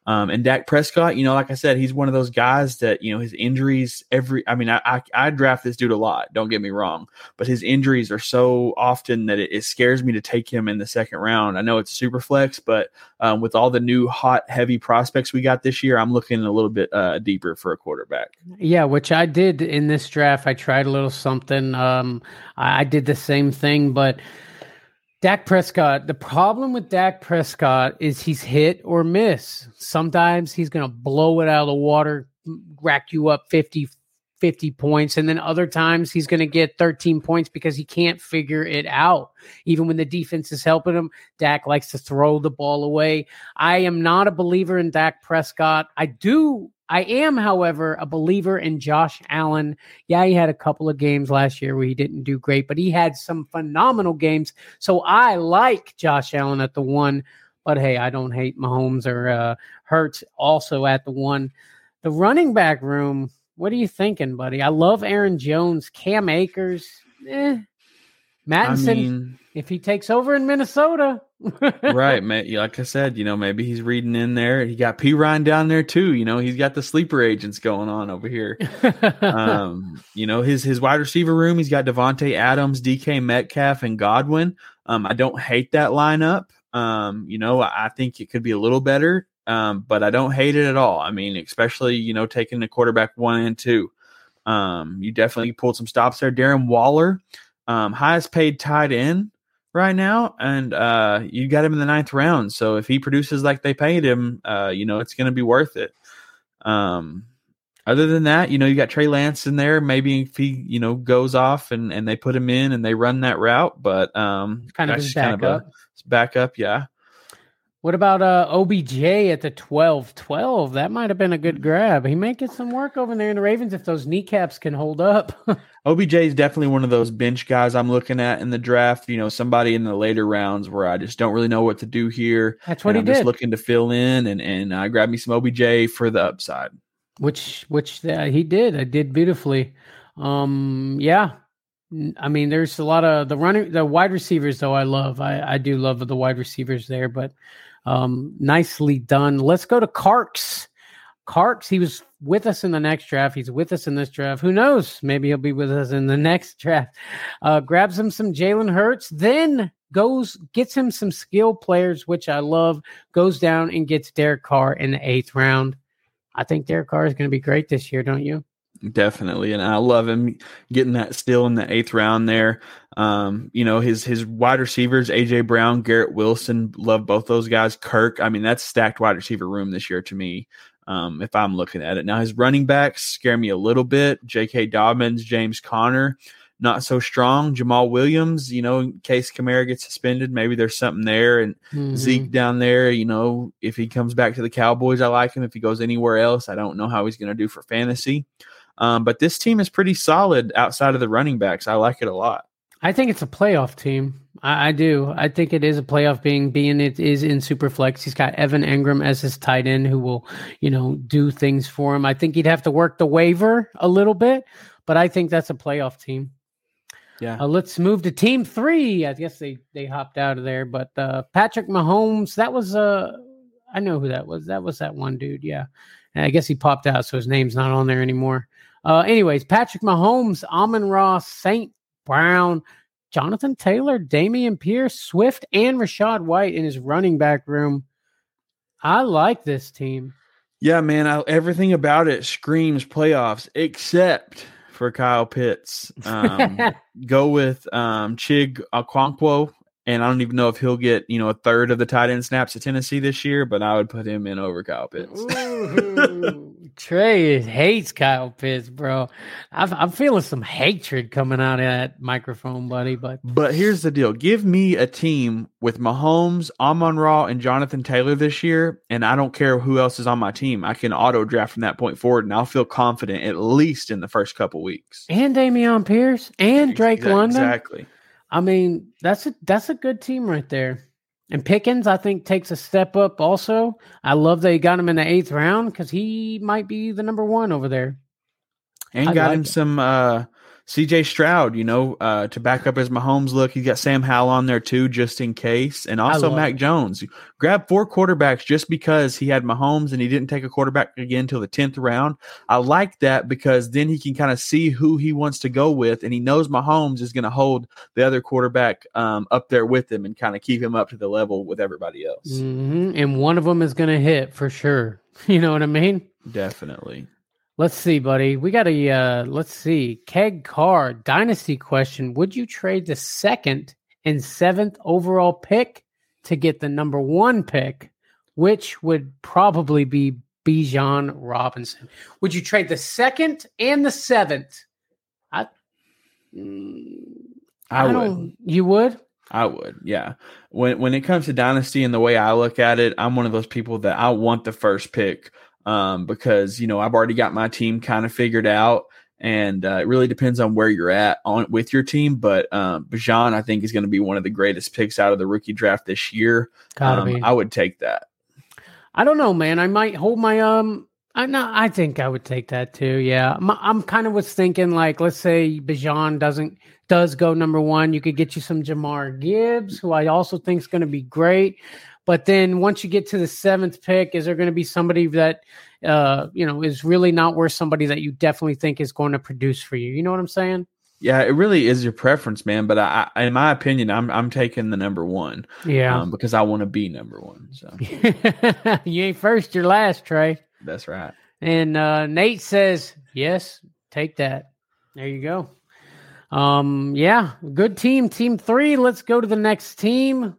Um, and Dak Prescott, you know, like I said, he's one of those guys that, you know, his injuries every, I mean, I, I, I draft this dude a lot, don't get me wrong, but his injuries are so often that it, it, scares me to take him in the second round. I know it's super flex, but um, with all the new hot, heavy prospects we got this year, I'm looking a little bit uh, deeper for a quarterback. Yeah, which I did in this draft. I tried a little something. Um, I, I did the same thing, but Dak Prescott, the problem with Dak Prescott is he's hit or miss. Sometimes he's going to blow it out of the water, rack you up 50, 50 points. And then other times he's going to get 13 points because he can't figure it out. Even when the defense is helping him, Dak likes to throw the ball away. I am not a believer in Dak Prescott. I do I am, however, a believer in Josh Allen. Yeah, he had a couple of games last year where he didn't do great, but he had some phenomenal games. So I like Josh Allen at the one. But hey, I don't hate Mahomes or uh, Hurts also at the one. The running back room, what are you thinking, buddy? I love Aaron Jones, Cam Akers. Eh. Mattison, I mean, if he takes over in Minnesota, right, like I said, you know, maybe he's reading in there. He got Perine down there too. You know, he's got the sleeper agents going on over here. um, you know, his his wide receiver room. He's got Davante Adams, DK Metcalf, and Godwin. Um, I don't hate that lineup. Um, you know, I think it could be a little better. Um, but I don't hate it at all. I mean, especially you know taking the quarterback one and two. Um, you definitely pulled some stops there. Darren Waller, um, highest paid tight end right now, and uh, you got him in the ninth round. So if he produces like they paid him, uh, you know it's going to be worth it. Um, other than that, you know you got Trey Lance in there. Maybe if he you know goes off and and they put him in and they run that route, but um, kind of his backup. Kind of a, backup, yeah. What about uh, OBJ at the 12 12? That might have been a good grab. He might get some work over there in the Ravens if those kneecaps can hold up. OBJ is definitely one of those bench guys I'm looking at in the draft. You know, somebody in the later rounds where I just don't really know what to do here. That's what he I'm did. just looking to fill in and and I grab me some OBJ for the upside. which which uh, he did. I did beautifully. Um, yeah. I mean, there's a lot of the running, the wide receivers, though. I love. I I do love the wide receivers there, but um, nicely done. Let's go to Karks. Karks, he was with us in the next draft. He's with us in this draft. Who knows? Maybe he'll be with us in the next draft. Uh, grabs him some Jalen Hurts, then goes gets him some skill players, which I love. Goes down and gets Derek Carr in the eighth round. I think Derek Carr is going to be great this year, don't you? Definitely, and I love him getting that still in the eighth round there. Um, you know his his wide receivers, AJ Brown, Garrett Wilson, love both those guys. Kirk, I mean that's stacked wide receiver room this year to me. Um, if I'm looking at it now, his running backs scare me a little bit. J.K. Dobbins, James Conner, not so strong. Jamaal Williams, you know, in case Kamara gets suspended, maybe there's something there. And Mhm. Zeke down there, you know, if he comes back to the Cowboys, I like him. If he goes anywhere else, I don't know how he's going to do for fantasy. Um, but this team is pretty solid outside of the running backs. I like it a lot. I think it's a playoff team. I, I do. I think it is a playoff being being it is in Superflex. He's got Evan Engram as his tight end who will, you know, do things for him. I think he'd have to work the waiver a little bit, but I think that's a playoff team. Yeah. Uh, let's move to team three. I guess they they hopped out of there, but uh, Patrick Mahomes. That was uh, I know who that was. That was that one dude. Yeah, and I guess he popped out, so his name's not on there anymore. Uh, anyways, Patrick Mahomes, Amon-Ra, Saint Brown, Jonathan Taylor, Dameon Pierce, Swift, and Rachaad White in his running back room. I like this team. Yeah, man. I, everything about it screams playoffs, except for Kyle Pitts. Um, go with um, Chig Okonkwo, and I don't even know if he'll get you know a third of the tight end snaps at Tennessee this year, but I would put him in over Kyle Pitts. Trey hates Kyle Pitts, bro. I've, I'm feeling some hatred coming out of that microphone, buddy. But But here's the deal: give me a team with Mahomes, Amon Ra, and Jonathan Taylor this year, and I don't care who else is on my team. I can auto draft from that point forward, and I'll feel confident at least in the first couple weeks. and Dameon Pierce and Drake Exa- London. exactly. I mean, that's a that's a good team right there. And Pickens, I think, takes a step up. Also, I love that he got him in the eighth round because he might be the number one over there. And I got like him it. some uh, CJ Stroud, you know, uh, to back up his Mahomes look. He's got Sam Howell on there too, just in case. And also Mac it. Jones. Grab four quarterbacks just because he had Mahomes and he didn't take a quarterback again until the 10th round. I like that because then he can kind of see who he wants to go with. And he knows Mahomes is going to hold the other quarterback um, up there with him and kind of keep him up to the level with everybody else. hmm And one of them is going to hit for sure. You know what I mean? Definitely. Let's see, buddy. We got a uh let's see. Keg Carr dynasty question. Would you trade the second and seventh overall pick to get the number one pick, which would probably be Bijan Robinson? Would you trade the second and the seventh? I, Mm, I, would. You would? I would, yeah. When when it comes to dynasty and the way I look at it, I'm one of those people that I want the first pick um, because you know I've already got my team kind of figured out, and uh, it really depends on where you're at on with your team. But um, Bijan, I think, is going to be one of the greatest picks out of the rookie draft this year. Gotta Um, be. I would take that. I don't know, man. I might hold my um. I no, I think I would take that too. Yeah, I'm, I'm kind of was thinking like, let's say Bijan doesn't does go number one, you could get you some Jahmyr Gibbs, who I also think is going to be great. But then once you get to the seventh pick, is there going to be somebody that uh you know is really not worth somebody that you definitely think is going to produce for you? You know what I'm saying? Yeah, it really is your preference, man. But I, I in my opinion, I'm I'm taking the number one Yeah. um, because I want to be number one. So you ain't first, you're last, Trey. that's right. And uh, Nate says, yes, take that. There you go. Um, yeah, good team. Team three. Let's go to the next team.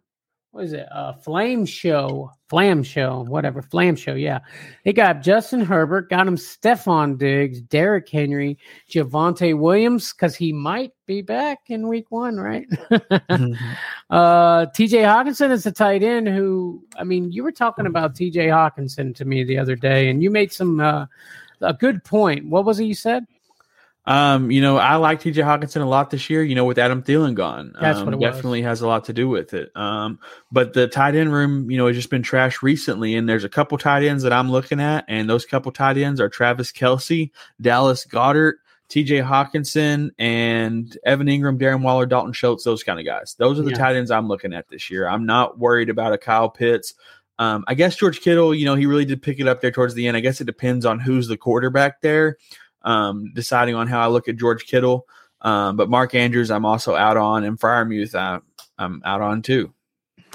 What is it? Uh, Flame Show, Flam Show, whatever, Flam Show. Yeah, they got Justin Herbert, got him Stefon Diggs, Derrick Henry, Javonte Williams because he might be back in Week One, right? mm-hmm. uh, T.J. Hockenson is the tight end. Who, I mean, you were talking about T.J. Hockenson to me the other day, and you made some uh, a good point. What was it you said? Um, you know, I like TJ Hockenson a lot this year, you know, with Adam Thielen gone. That's um, what it definitely was. has a lot to do with it. Um, but the tight end room, you know, has just been trashed recently. And there's a couple tight ends that I'm looking at, and those couple tight ends are Travis Kelce, Dallas Goedert, TJ Hockenson, and Evan Engram, Darren Waller, Dalton Schultz, those kind of guys. Those are the Yeah. tight ends I'm looking at this year. I'm not worried about a Kyle Pitts. Um, I guess George Kittle, you know, he really did pick it up there towards the end. I guess it depends on who's the quarterback there um, deciding on how I look at George Kittle. Um, but Mark Andrews, I'm also out on, and Freiermuth, I, I'm out on too.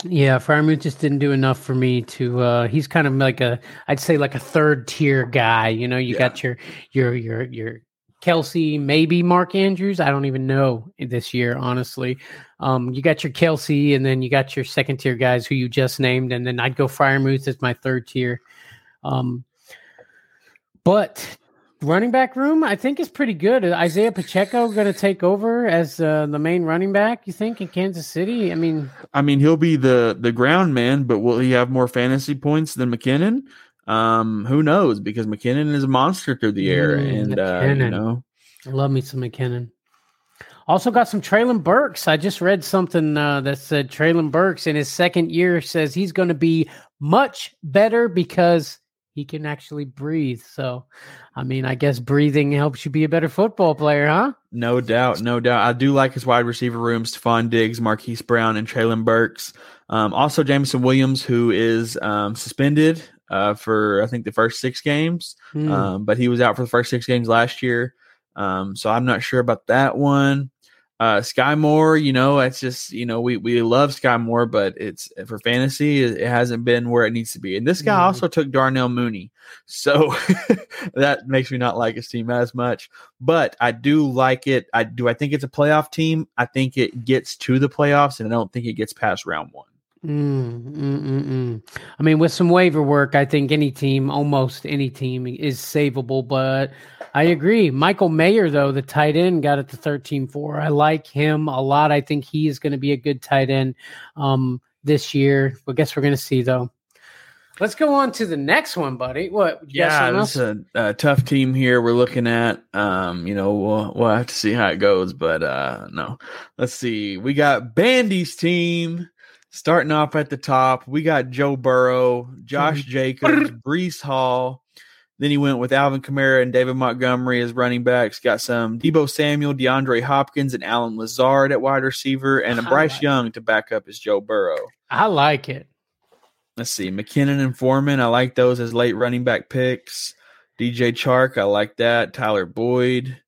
Yeah, Freiermuth just didn't do enough for me to. uh He's kind of like a, I'd say like a third tier guy. You know, you Yeah. got your your your your Kelce, maybe Mark Andrews. I don't even know this year, honestly. Um, you got your Kelce, and then you got your second tier guys who you just named, and then I'd go Freiermuth as my third tier. Um, but running back room, I think is pretty good. Isaiah Pacheco going to take over as uh, the main running back. You think in Kansas City? I mean, I mean, he'll be the the ground man, but will he have more fantasy points than McKinnon? Um, who knows? Because McKinnon is a monster through the air, Mm, and uh, you know, I love me some McKinnon. Also got some Treylon Burks. I just read something uh, that said Treylon Burks in his second year says he's going to be much better because he can actually breathe. So, I mean, I guess breathing helps you be a better football player, huh? no doubt, no doubt. I do like his wide receiver room: Stefon Diggs, Marquise Brown, and Treylon Burks. Um, also, Jameson Williams, who is um, suspended uh, for I think the first six games. Hmm. um, but he was out for the first six games last year. Um, so I'm not sure about that one. Uh, Skyy Moore, you know, it's just you know we we love Skyy Moore, but it's for fantasy it, hasn't been where it needs to be. And this guy Mhm. also took Darnell Mooney, so that makes me not like his team as much. But I do like it. I do. I think it's a playoff team. I think it gets to the playoffs, and I don't think it gets past round one. Mm, mm, mm, mm. I mean, with some waiver work, I think any team, almost any team, is savable. But I agree. Michael Mayer, though, the tight end, got it to 13 4. I like him a lot. I think he is going to be a good tight end um, this year. I guess we're going to see, though. Let's go on to the next one, buddy. What? Yeah, something it's a, a tough team here. We're looking at, um, you know, we'll, we'll have to see how it goes, but uh, no, let's see. We got Bandy's team starting off at the top. We got Joe Burrow, Josh mm-hmm. Jacobs, Breece Hall. Then he went with Alvin Kamara and David Montgomery as running backs. Got some Deebo Samuel, DeAndre Hopkins, and Allen Lazard at wide receiver, and a Bryce like Young to back up as Joe Burrow. I like it. Let's see. McKinnon and Foreman. I like those as late running back picks. DJ Chark. I like that. Tyler Boyd.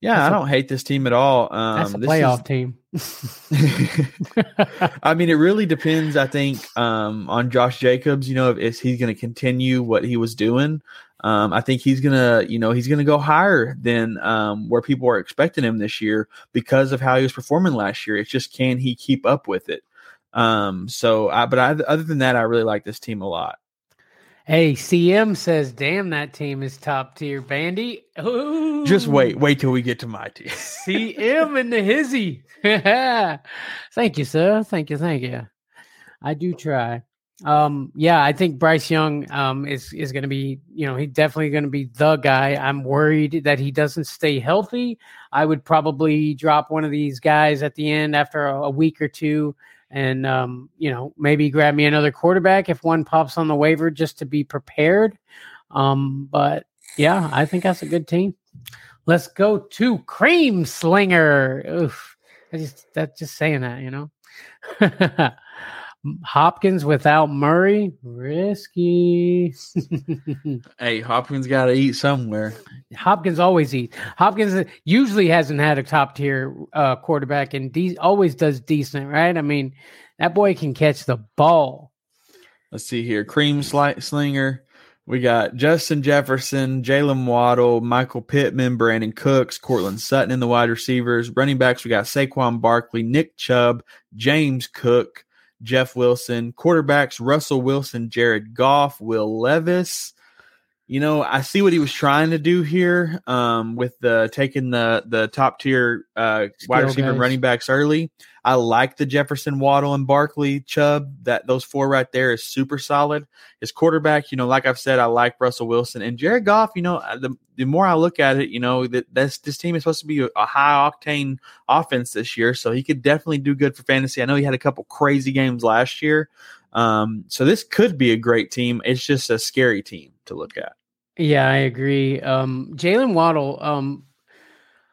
Yeah, That's I a- don't hate this team at all. Um, That's a this playoff team. I mean, it really depends. I think um, on Josh Jacobs. You know, if, if he's going to continue what he was doing. Um, I think he's gonna, you know, he's gonna go higher than um, where people are expecting him this year because of how he was performing last year. It's just can he keep up with it? Um, so, I, but I, other than that, I really like this team a lot. Hey, CM says, damn, that team is top tier. Bandy. Ooh. Just wait, wait till we get to my team. CM and the hizzy. thank you, sir. Thank you. Thank you. I do try. Um, yeah, I think Bryce Young um is is going to be, you know, he's definitely going to be the guy. I'm worried that he doesn't stay healthy. I would probably drop one of these guys at the end after a, a week or two, and um, you know, maybe grab me another quarterback if one pops on the waiver just to be prepared. Um, but yeah, I think that's a good team. Let's go to Cream Slinger. Oof. I just that's just saying that, you know. Hopkins without Murray, risky. hey, Hopkins got to eat somewhere. Hopkins always eats. Hopkins usually hasn't had a top tier uh, quarterback and de- always does decent, right? I mean, that boy can catch the ball. Let's see here. Cream Sli- Slinger. We got Justin Jefferson, Jaylen Waddle, Michael Pittman, Brandin Cooks, Courtland Sutton in the wide receivers. Running backs, we got Saquon Barkley, Nick Chubb, James Cook, Jeff Wilson. Quarterbacks Russell Wilson, Jared Goff, Will Levis you know, I see what he was trying to do here um, with the taking the the top tier uh, wide receiver and running backs early. I like the Jefferson, Waddle, and Barkley, Chubb. That those four right there is super solid. His quarterback, you know, like I've said, I like Russell Wilson and Jared Goff. You know, uh, the the more I look at it, you know, that this this team is supposed to be a, a high octane offense this year, so he could definitely do good for fantasy. I know he had a couple crazy games last year, um, so this could be a great team. It's just a scary team to look at. Yeah, I agree. Um, Jaylen Waddle. Um,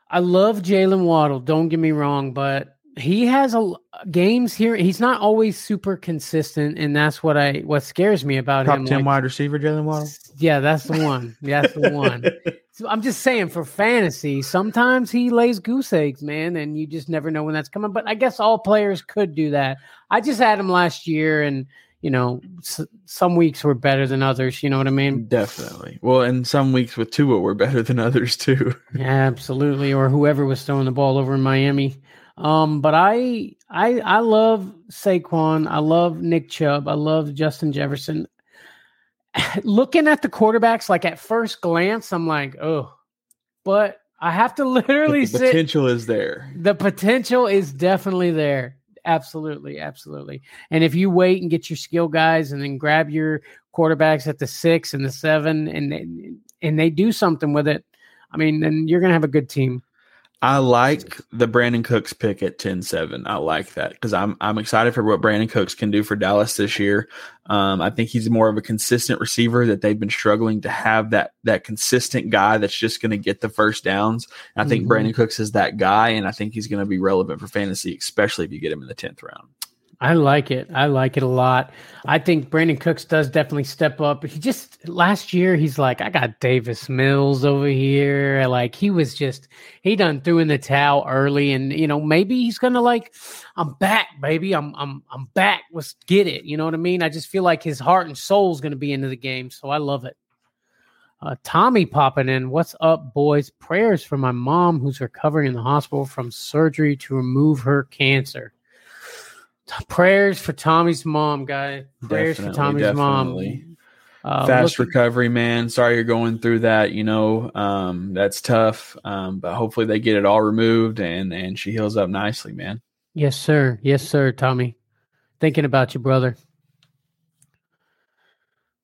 I love Jaylen Waddle. Don't get me wrong, but he has a games here. He's not always super consistent, and that's what I what scares me about Top him. Top ten like, wide receiver, Jaylen Waddle. Yeah, that's the one. that's the one. So I'm just saying for fantasy, sometimes he lays goose eggs, man, and you just never know when that's coming. But I guess all players could do that. I just had him last year, and you know, s- some weeks were better than others. You know what I mean? Definitely. Well, and some weeks with Tua were better than others too. Absolutely. Or whoever was throwing the ball over in Miami. Um, but I, I, I love Saquon. I love Nick Chubb. I love Justin Jefferson. Looking at the quarterbacks, like at first glance, I'm like, oh, but I have to literally the sit. potential is there. The potential is definitely there. Absolutely, absolutely. And if you wait and get your skill guys, and then grab your quarterbacks at the six and the seven, and and they do something with it, I mean, then you're gonna have a good team. I like the Brandin Cooks pick at 10-7. I like that because I'm I'm excited for what Brandin Cooks can do for Dallas this year. Um, I think he's more of a consistent receiver that they've been struggling to have that that consistent guy that's just going to get the first downs. And I think mm-hmm. Brandin Cooks is that guy, and I think he's going to be relevant for fantasy, especially if you get him in the tenth round. I like it. I like it a lot. I think Brandin Cooks does definitely step up. He just last year he's like, I got Davis Mills over here. Like he was just he done threw in the towel early, and you know maybe he's gonna like, I'm back, baby. I'm I'm I'm back. Let's get it. You know what I mean? I just feel like his heart and soul is gonna be into the game, so I love it. Uh, Tommy popping in. What's up, boys? Prayers for my mom who's recovering in the hospital from surgery to remove her cancer. Prayers for Tommy's mom, guy. Prayers definitely, for Tommy's definitely. mom. Uh, Fast look- recovery, man. Sorry you're going through that. You know, um, that's tough. Um, but hopefully they get it all removed and and she heals up nicely, man. Yes, sir. Yes, sir, Tommy. Thinking about you, brother.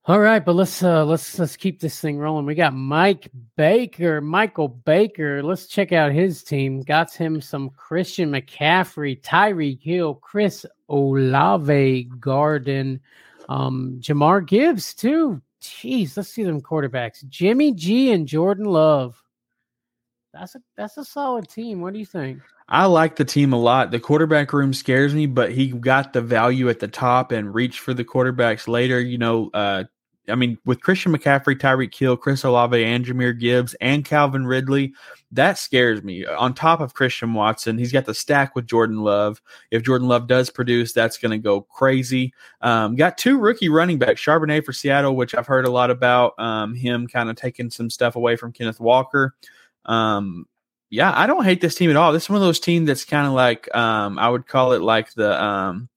All right, but let's uh let's let's keep this thing rolling. We got Mike Baker, Michael Baker. Let's check out his team. Got him some Christian McCaffrey, Tyreek Hill, Chris Olave, Garden, um, Jahmyr Gibbs too. Jeez, let's see them quarterbacks. Jimmy G and Jordan Love. That's a that's a solid team. What do you think? I like the team a lot. The quarterback room scares me, but he got the value at the top and reached for the quarterbacks later. You know, uh, I mean, with Christian McCaffrey, Tyreek Hill, Chris Olave, and Jahmyr Gibbs, and Calvin Ridley, that scares me. On top of Christian Watson, he's got the stack with Jordan Love. If Jordan Love does produce, that's going to go crazy. Um, got two rookie running backs, Charbonnet for Seattle, which I've heard a lot about. Um, him kind of taking some stuff away from Kenneth Walker. Um, yeah, I don't hate this team at all. This is one of those teams that's kind of like um, I would call it like the um,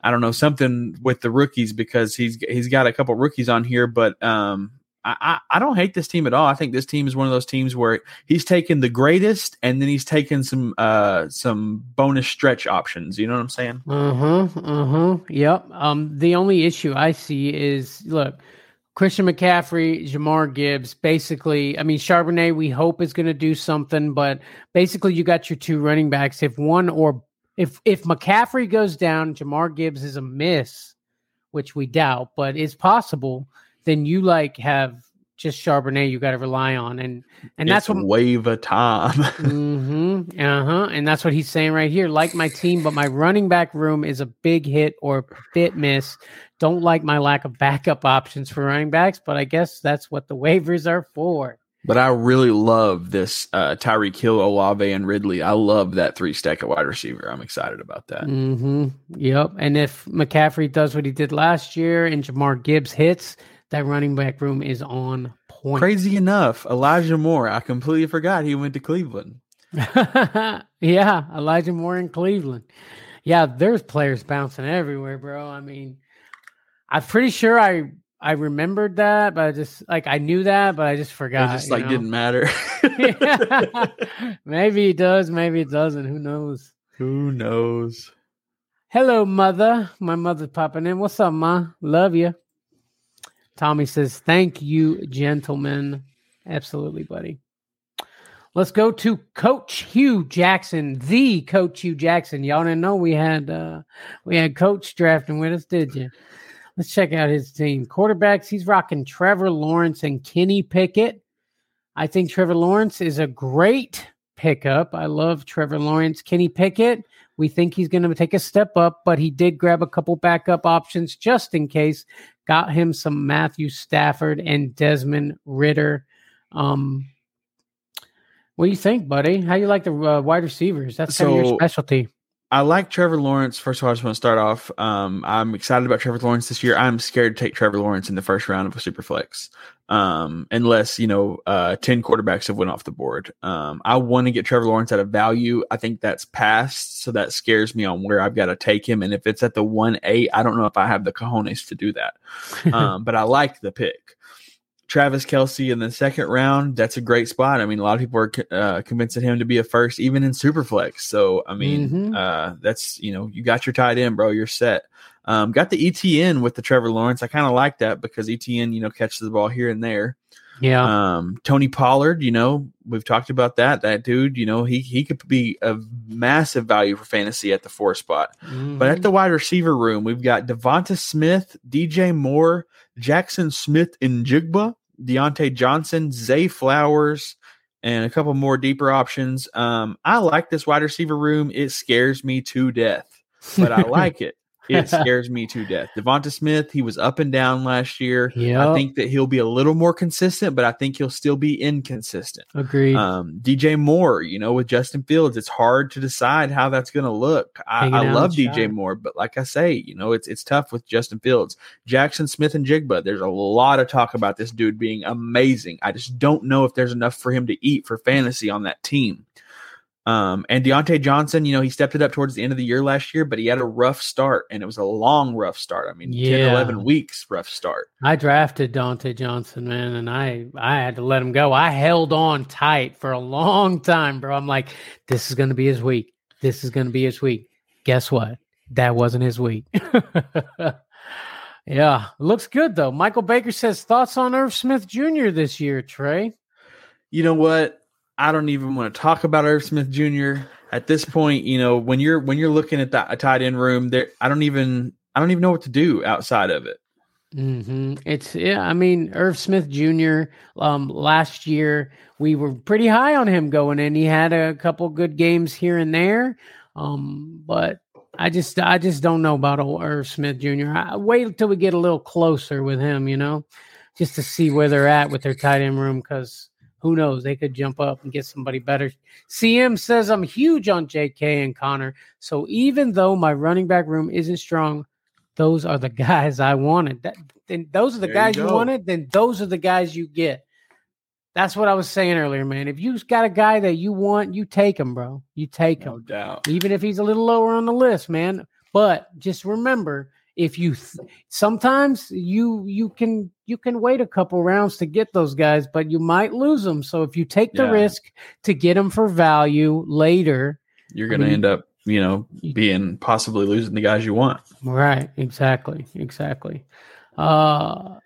I don't know something with the rookies because he's he's got a couple rookies on here, but um, I, I, don't hate this team at all. I think this team is one of those teams where he's taken the greatest and then he's taken some uh some bonus stretch options. You know what I'm saying? Uh huh. Yep. Um, the only issue I see is look Christian McCaffrey, Jahmyr Gibbs, basically, I mean, Charbonnet, we hope is going to do something, but basically, you got your two running backs. If one or if if McCaffrey goes down, Jahmyr Gibbs is a miss, which we doubt, but it's possible. Then you like have just Charbonnet you got to rely on, and and it's that's what wave of time. mm-hmm, uh huh, and that's what he's saying right here. Like my team, but my running back room is a big hit or bit miss. Don't like my lack of backup options for running backs, but I guess that's what the waivers are for. But I really love this uh, Tyreek Hill, Olave, and Ridley. I love that three stack at wide receiver. I'm excited about that. Mm-hmm. Yep. And if McCaffrey does what he did last year and Jahmyr Gibbs hits, that running back room is on point. Crazy enough, Elijah Moore. I completely forgot he went to Cleveland. yeah, Elijah Moore in Cleveland. Yeah, there's players bouncing everywhere, bro. I mean, I'm pretty sure I I remembered that, but I just like I knew that, but I just forgot. It just like know? didn't matter. maybe it does, maybe it doesn't. Who knows? Who knows? Hello, mother. My mother's popping in. What's up, ma? Love you. Tommy says, "Thank you, gentlemen." Absolutely, buddy. Let's go to Coach Hue Jackson, the Coach Hue Jackson. Y'all didn't know we had uh we had Coach drafting with us, did you? Let's check out his team. Quarterbacks, he's rocking Trevor Lawrence and Kenny Pickett. I think Trevor Lawrence is a great pickup. I love Trevor Lawrence. Kenny Pickett, we think he's going to take a step up, but he did grab a couple backup options just in case. Got him some Matthew Stafford and Desmond Ridder. Um, what do you think, buddy? How you like the uh, wide receivers? That's kind of your So- specialty. I like Trevor Lawrence. First of all, I just want to start off. Um, I'm excited about Trevor Lawrence this year. I'm scared to take Trevor Lawrence in the first round of a super flex. Um, unless, you know, uh, 10 quarterbacks have went off the board. Um, I want to get Trevor Lawrence at a value. I think that's past. So that scares me on where I've got to take him. And if it's at the one eight, I don't know if I have the cojones to do that. Um, but I like the pick. Travis Kelce in the second round, that's a great spot. I mean, a lot of people are uh, convincing him to be a first, even in Superflex. So, I mean, Mhm. uh, that's, you know, you got your tight end, bro. You're set. Um, got the ETN with the Trevor Lawrence. I kind of like that because ETN, you know, catches the ball here and there. Yeah. Um, Tony Pollard, you know, we've talked about that. That dude, you know, he he could be a massive value for fantasy at the four spot. But Mhm. at the wide receiver room, we've got Devonta Smith, DJ Moore, Jackson Smith and Jigba, Diontae Johnson, Zay Flowers, and a couple more deeper options. Um, I like this wide receiver room. It scares me to death, but I like it. It scares me to death. Devonta Smith, he was up and down last year. Yep. I think that he'll be a little more consistent, but I think he'll still be inconsistent. Agreed. Um, DJ Moore, you know, with Justin Fields, it's hard to decide how that's going to look. I, I love DJ shot. Moore, but like I say, you know, it's it's tough with Justin Fields, Jaxon Smith-Njigba. There's a lot of talk about this dude being amazing. I just don't know if there's enough for him to eat for fantasy on that team. Um, and Diontae Johnson, you know, he stepped it up towards the end of the year last year, but he had a rough start, and it was a long, rough start. I mean, 10, 11 weeks rough start. I drafted Dante Johnson, man, and I I had to let him go. I held on tight for a long time, bro. I'm like, this is going to be his week. This is going to be his week. Guess what? That wasn't his week. yeah, looks good though. Michael Baker says thoughts on Irv Smith Jr. this year, Trey. you know what? I don't even want to talk about Irv Smith Jr. At this point, you know, when you're when you're looking at that tight end room, there I don't even I don't even know what to do outside of it. hmm It's yeah. I mean, Irv Smith Jr. Um, last year we were pretty high on him going in. He had a couple good games here and there, um, but I just I just don't know about old Irv Smith Jr. I wait until we get a little closer with him, you know, just to see where they're at with their tight end room because. Who knows? They could jump up and get somebody better. CM says I'm huge on JK and Conner. So even though my running back room isn't strong, those are the guys I wanted. That, then those are the There guys you, go. wanted. Then those are the guys you get. That's what I was saying earlier, man. If you've got a guy that you want, you take him, bro. You take him, No doubt. even if he's a little lower on the list, man. But just remember, if you th- sometimes you you can you can wait a couple rounds to get those guys, but you might lose them. So if you take the Yeah. risk to get them for value later, You're I gonna end up, you know, being possibly losing the guys you want. Right, exactly, exactly. Uh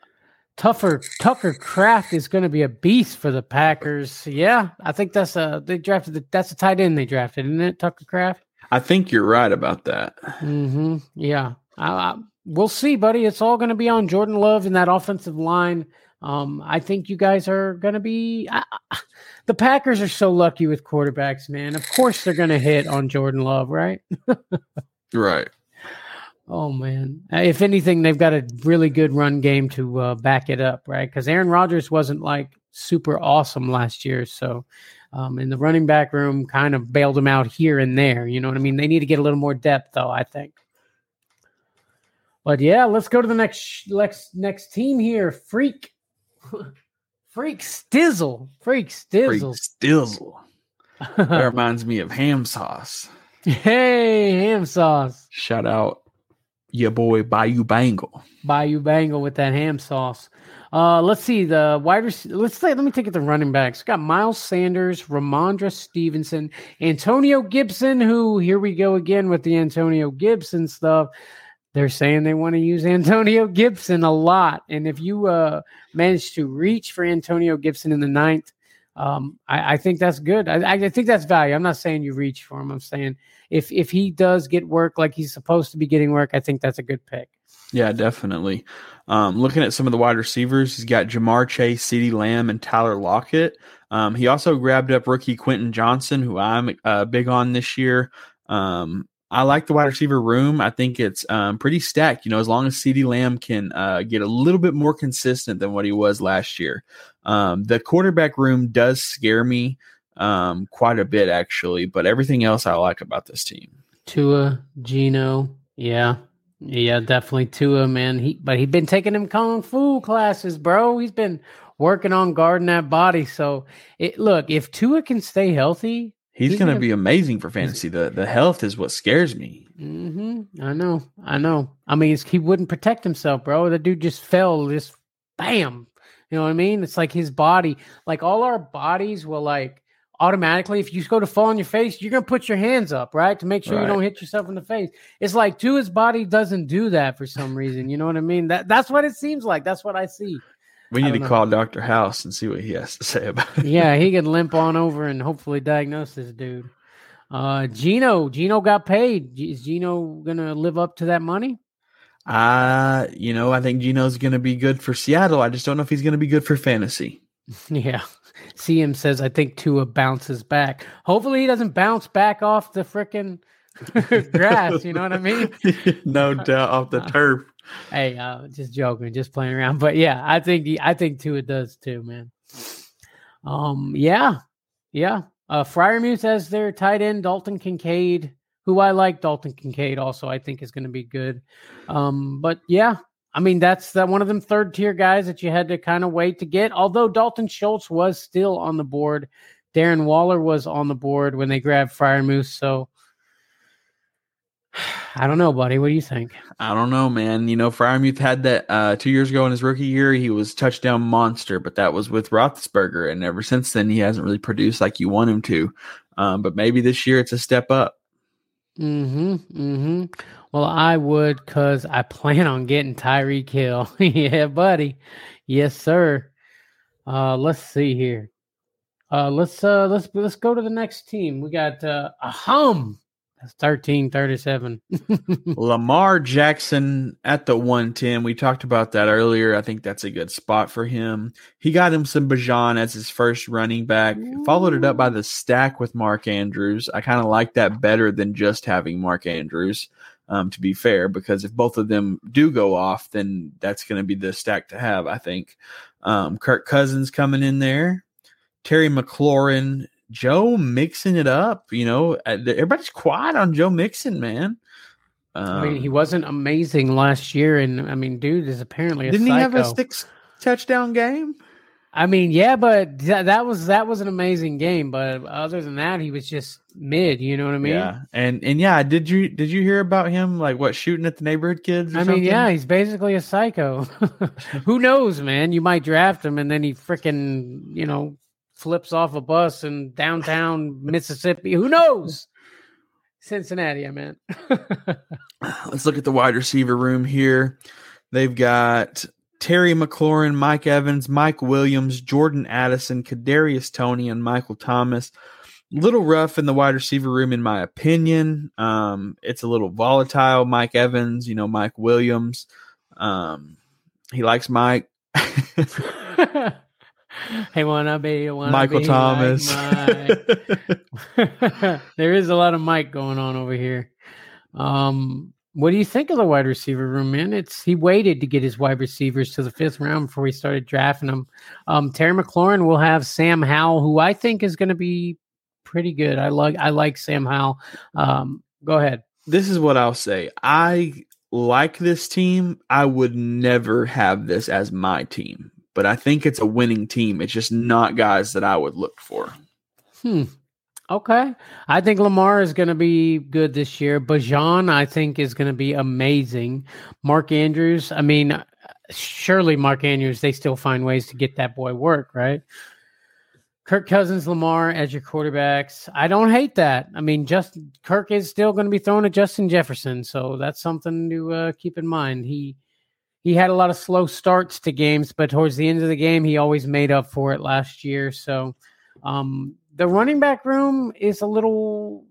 Tougher Tucker Kraft is going to be a beast for the Packers. Yeah, I think that's a they drafted the, that's a tight end they drafted, isn't it? Tucker Kraft. I think you're right about that. Mm-hmm. Yeah, I, we'll see, buddy. It's all going to be on Jordan Love in that offensive line. Um, I think you guys are going to be. I, I- the Packers are so lucky with quarterbacks, man. Of course, they're going to hit on Jordan Love, right? Right. Oh man! Uh, If anything, they've got a really good run game to uh, back it up, right? Because Aaron Rodgers wasn't like super awesome last year, so um, and the running back room kind of bailed him out here and there. You know what I mean? They need to get a little more depth, though. I think. But yeah, let's go to the next next next team here. Freak, freak Stizzle, freak Freak Stizzle. Stizzle. That reminds me of ham sauce. Hey, ham sauce. Shout out your boy Bayou Bengal. Bayou Bengal with that ham sauce. Uh, let's see the wide. Rec- let's say, let me take it the running backs. Got Miles Sanders, Rhamondre Stevenson, Antonio Gibson. Who here we go again with the Antonio Gibson stuff. They're saying they want to use Antonio Gibson a lot, and if you uh, manage to reach for Antonio Gibson in the ninth, um, I, I, think that's good. I, I, think that's value. I'm not saying you reach for him. I'm saying if if he does get work like he's supposed to be getting work, I think that's a good pick. Yeah, definitely. Um, looking at some of the wide receivers, he's got Ja'Marr Chase, CeeDee Lamb, and Tyler Lockett. Um, he also grabbed up rookie Quentin Johnston, who I'm uh, big on this year. Um, I like the wide receiver room. I think it's um, pretty stacked. You know, as long as CeeDee Lamb can uh, get a little bit more consistent than what he was last year. Um, the quarterback room does scare me um, quite a bit, actually, but everything else I like about this team. Tua, Gino, yeah, yeah, definitely Tua, man. He but he's been taking them kung fu classes, bro. He's been working on guarding that body. So it look if Tua can stay healthy, he's, he's gonna, gonna, be amazing for fantasy. The the health is what scares me. Mm-hmm. I know, I know. I mean, he wouldn't protect himself, bro. The dude just fell, just bam. You know what I mean? It's like his body, like all our bodies will like automatically if you go to fall on your face you're going to put your hands up right to make sure right. you don't hit yourself in the face it's like to his body doesn't do that for some reason you know what i mean that that's what it seems like that's what i see we need to know. call dr house and see what he has to say about it yeah he can limp on over and hopefully diagnose this dude uh Gino, geno got paid is Gino gonna live up to that money uh you know i think Gino's gonna be good for seattle i just don't know if he's gonna be good for fantasy yeah CM says, I think Tua bounces back. Hopefully, he doesn't bounce back off the freaking grass. You know what I mean? no doubt off the turf. Hey, uh, just joking, just playing around. But yeah, I think I think Tua does too, man. Um, yeah, yeah. Uh, Freiermuth as their tight end, Dalton Kincaid, who I like. Dalton Kincaid also, I think is going to be good. Um, but yeah, I mean, that's that one of them third tier guys that you had to kind of wait to get. Although Dalton Schultz was still on the board, Darren Waller was on the board when they grabbed Freiermuth. So I don't know, buddy. What do you think? I don't know, man. You know, Freiermuth had that uh, two years ago in his rookie year. He was touchdown monster, but that was with Roethlisberger, and ever since then, he hasn't really produced like you want him to. Um, but maybe this year it's a step up. Hmm. Hmm. Well, I would because I plan on getting Tyreek Hill. yeah, buddy. Yes, sir. Uh, let's see here. Uh, let's uh, let's let's go to the next team. We got uh, a hum. Thirteen thirty seven. Lamar Jackson at the one ten. We talked about that earlier. I think that's a good spot for him. He got him some Bijan as his first running back. Ooh. Followed it up by the stack with Mark Andrews. I kind of like that better than just having Mark Andrews um, to be fair, because if both of them do go off, then that's going to be the stack to have, I think. Um, Kirk Cousins coming in there, Terry McLaurin, Joe mixing it up. You know, uh, everybody's quiet on Joe Mixon, man. Um, I mean, he um, wasn't amazing last year, and I mean, dude is apparently didn't psycho. he have a six touchdown game? I mean, yeah, but th- that was that was an amazing game. But other than that, he was just mid. You know what I mean? Yeah, and and yeah, did you did you hear about him like what shooting at the neighborhood kids? I something? mean, yeah, he's basically a psycho. Who knows, man? You might draft him, and then he freaking you know flips off a bus in downtown Mississippi. Who knows? Cincinnati, I meant. Let's look at the wide receiver room here. They've got Terry McLaurin, Mike Evans, Mike Williams, Jordan Addison, Kadarius Toney, and Michael Thomas. Little rough in the wide receiver room, in my opinion. Um, it's a little volatile. Mike Evans, you know, Mike Williams. Um, he likes Mike. hey, wanna be wanna Michael be Thomas. Like there is a lot of Mike going on over here. Um, what do you think of the wide receiver room, man? It's he waited to get his wide receivers to the fifth round before he started drafting them. Um, Terry McLaurin will have Sam Howell, who I think is going to be pretty good. I like I like Sam Howell. Um, go ahead. This is what I'll say. I like this team. I would never have this as my team, but I think it's a winning team. It's just not guys that I would look for. Hmm. Okay. I think Lamar is going to be good this year. Bijan, I think, is going to be amazing. Mark Andrews, I mean, surely Mark Andrews, they still find ways to get that boy work, right? Kirk Cousins, Lamar as your quarterbacks. I don't hate that. I mean, just Kirk is still going to be throwing at Justin Jefferson, so that's something to uh, keep in mind. He he had a lot of slow starts to games, but towards the end of the game, he always made up for it last year. So um, the running back room is a little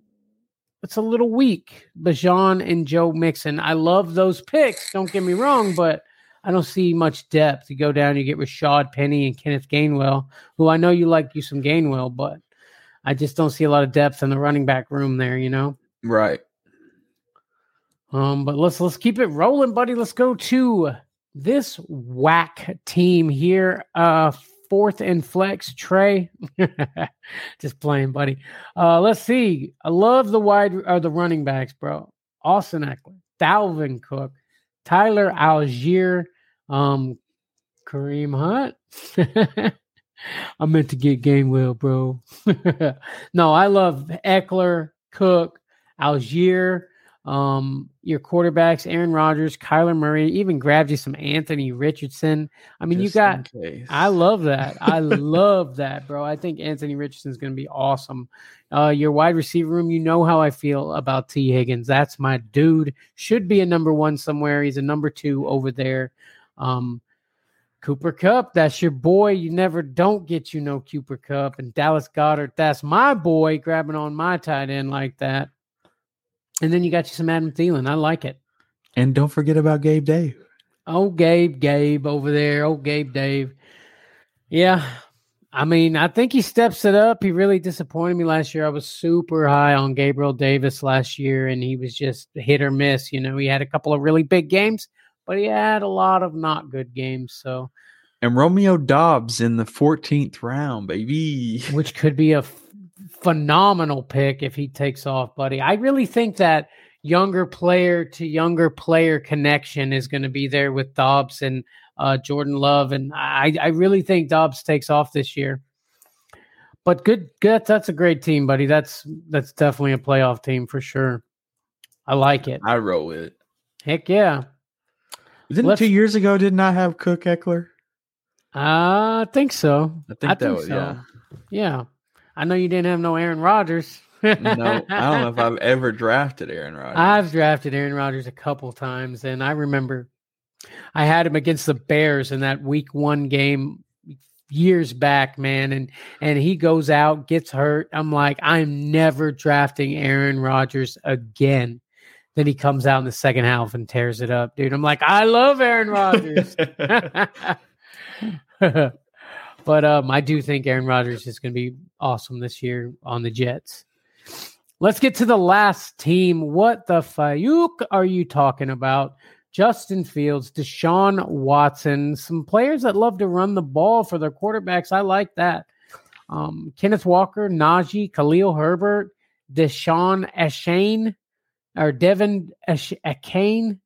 it's a little weak. Bijan and Joe Mixon. I love those picks. Don't get me wrong, but I don't see much depth. You go down, you get Rashaad Penny and Kenneth Gainwell, who I know you like you some Gainwell, but I just don't see a lot of depth in the running back room there, you know? Right. Um, but let's let's keep it rolling, buddy. Let's go to this whack team here. Uh fourth and flex, Trey. just playing, buddy. Uh let's see. I love the wide or uh, the running backs, bro. Austin Ekeler, Dalvin Cook, Tyler Allgeier, um, Kareem Hunt. I meant to get Gainwell, bro. no, I love Ekeler, Cook, Allgeier, um, your quarterbacks, Aaron Rodgers, Kyler Murray, even grabbed you some Anthony Richardson. I mean, Just you got, I love that. I love that, bro. I think Anthony Richardson is going to be awesome. Uh, your wide receiver room, you know how I feel about T. Higgins. That's my dude. Should be a number one somewhere. He's a number two over there. Um, Cooper Kupp, that's your boy. You never don't get you no Cooper Kupp. And Dallas Goedert, that's my boy grabbing on my tight end like that. And then you got you some Adam Thielen. I like it. And don't forget about Gabe Dave. Oh, Gabe, Gabe over there. Oh, Gabe Dave. Yeah, I mean, I think he steps it up. He really disappointed me last year. I was super high on Gabriel Davis last year, and he was just hit or miss. You know, he had a couple of really big games, but he had a lot of not good games. So, and Romeo Doubs in the 14th round, baby, which could be a phenomenal pick if he takes off, buddy. I really think that younger player to younger player connection is going to be there with Doubs and uh, Jordan Love, and I, I really think Doubs takes off this year. But good, good. That's a great team, buddy. That's that's definitely a playoff team for sure. I like it. I roll with it. Heck yeah! Didn't Let's, two years ago did not have Cook Ekeler? Uh, I think so. I think I that think was so. yeah. Yeah, I know you didn't have no Aaron Rodgers. no, I don't know if I've ever drafted Aaron Rodgers. I've drafted Aaron Rodgers a couple times, and I remember I had him against the Bears in that week one game years back, man, and and he goes out, gets hurt. I'm like, I'm never drafting Aaron Rodgers again. Then he comes out in the second half and tears it up, dude. I'm like, I love Aaron Rodgers. but um, I do think Aaron Rodgers is going to be awesome this year on the Jets. Let's get to the last team. What the Fayuk are you talking about? Justin Fields, Deshaun Watson, some players that love to run the ball for their quarterbacks. I like that. Um, Kenneth Walker, Najee, Khalil Herbert, Deshaun Ashane, or De'Von Achane,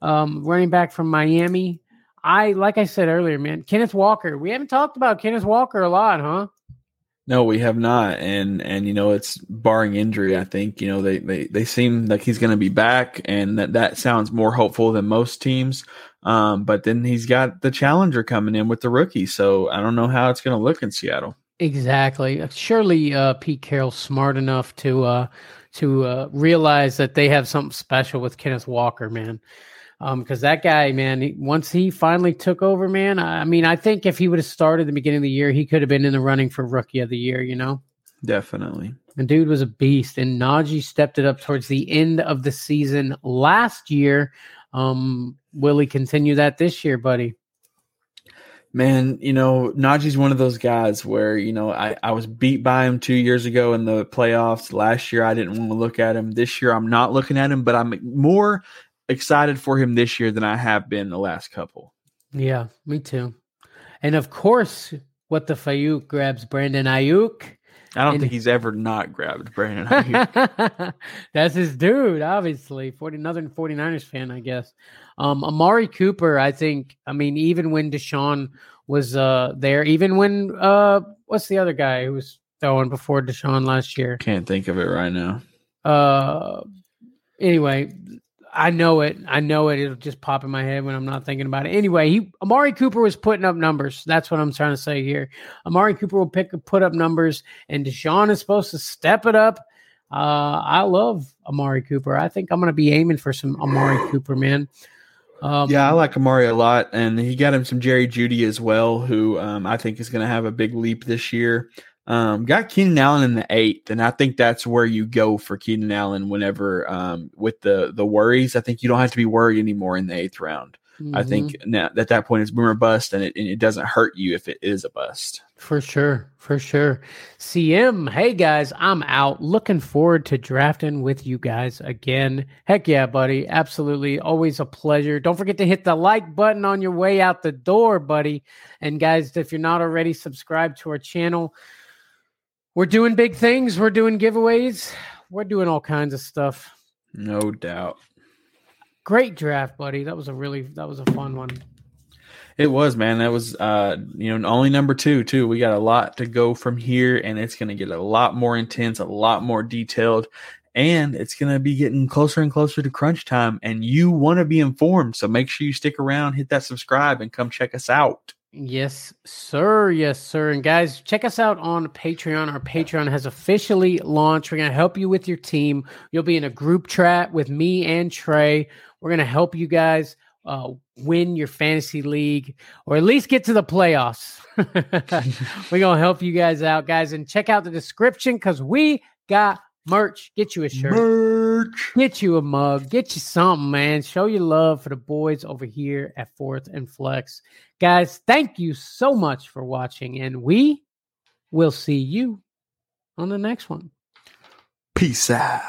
um, running back from Miami. I like I said earlier, man. Kenneth Walker. We haven't talked about Kenneth Walker a lot, huh? No, we have not, and and you know it's barring injury. I think you know they they they seem like he's going to be back, and that that sounds more hopeful than most teams. Um, but then he's got the challenger coming in with the rookie, so I don't know how it's going to look in Seattle. Exactly. Surely uh, Pete Carroll's smart enough to uh, to uh, realize that they have something special with Kenneth Walker, man because um, that guy, man, he, once he finally took over, man, I, I mean, I think if he would have started the beginning of the year, he could have been in the running for rookie of the year. You know, definitely. And dude was a beast, and Najee stepped it up towards the end of the season last year. Um, will he continue that this year, buddy? Man, you know, Najee's one of those guys where, you know, I, I was beat by him two years ago in the playoffs. Last year, I didn't want to look at him. This year, I'm not looking at him, but I'm more excited for him this year than I have been the last couple. Yeah, me too. And of course, what the Fayuk grabs Brandon Aiyuk. I don't and, think he's ever not grabbed Brandon Aiyuk. That's his dude, obviously. 40, another 49ers fan, I guess. Um, Amari Cooper, I think, I mean, even when Deshaun was uh, there, even when, uh, what's the other guy who was throwing before Deshaun last year? Can't think of it right now. Uh, anyway, I know it. I know it. It'll just pop in my head when I'm not thinking about it. Anyway, he Amari Cooper was putting up numbers. That's what I'm trying to say here. Amari Cooper will pick put up numbers, and Deshaun is supposed to step it up. Uh, I love Amari Cooper. I think I'm going to be aiming for some Amari Cooper, man. Um, yeah, I like Amari a lot, and he got him some Jerry Jeudy as well, who um, I think is going to have a big leap this year. Um, got Keenan Allen in the eighth, and I think that's where you go for Keenan Allen whenever um, with the the worries. I think you don't have to be worried anymore in the eighth round. Mm-hmm. I think now at that point it's boomer bust, and it, and it doesn't hurt you if it is a bust. For sure, for sure. CM, hey guys, I'm out. Looking forward to drafting with you guys again. Heck yeah, buddy. Absolutely. Always a pleasure. Don't forget to hit the like button on your way out the door, buddy. And guys, if you're not already subscribed to our channel, we're doing big things. We're doing giveaways. We're doing all kinds of stuff. No doubt. Great draft, buddy. That was a really that was a fun one. It was, man. That was uh you know, only number 2 too. We got a lot to go from here and it's going to get a lot more intense, a lot more detailed, and it's going to be getting closer and closer to crunch time and you want to be informed. So make sure you stick around, hit that subscribe and come check us out. Yes, sir. Yes, sir. And guys, check us out on Patreon. Our Patreon has officially launched. We're going to help you with your team. You'll be in a group chat with me and Trey. We're going to help you guys uh, win your fantasy league or at least get to the playoffs. We're going to help you guys out, guys. And check out the description because we got merch. Get you a shirt. Merch. Get you a mug. Get you something, man. Show your love for the boys over here at Fourth and Flex. Guys, thank you so much for watching, and we will see you on the next one. Peace out.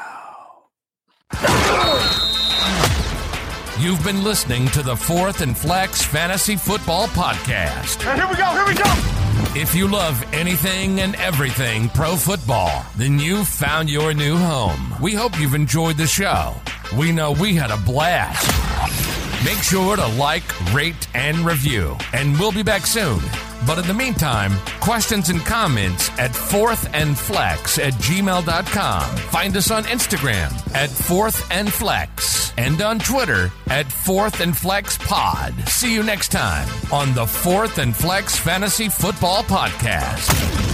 You've been listening to the Fourth and Flex Fantasy Football Podcast. here we go, here we go. If you love anything and everything pro football, then you've found your new home. We hope you've enjoyed the show. We know we had a blast. Make sure to like, rate, and review. And we'll be back soon. But in the meantime, questions and comments at fourthandflex at gmail.com. Find us on Instagram at Fourth and on Twitter at Fourth and Flex Pod. See you next time on the Fourth and Flex Fantasy Football Podcast.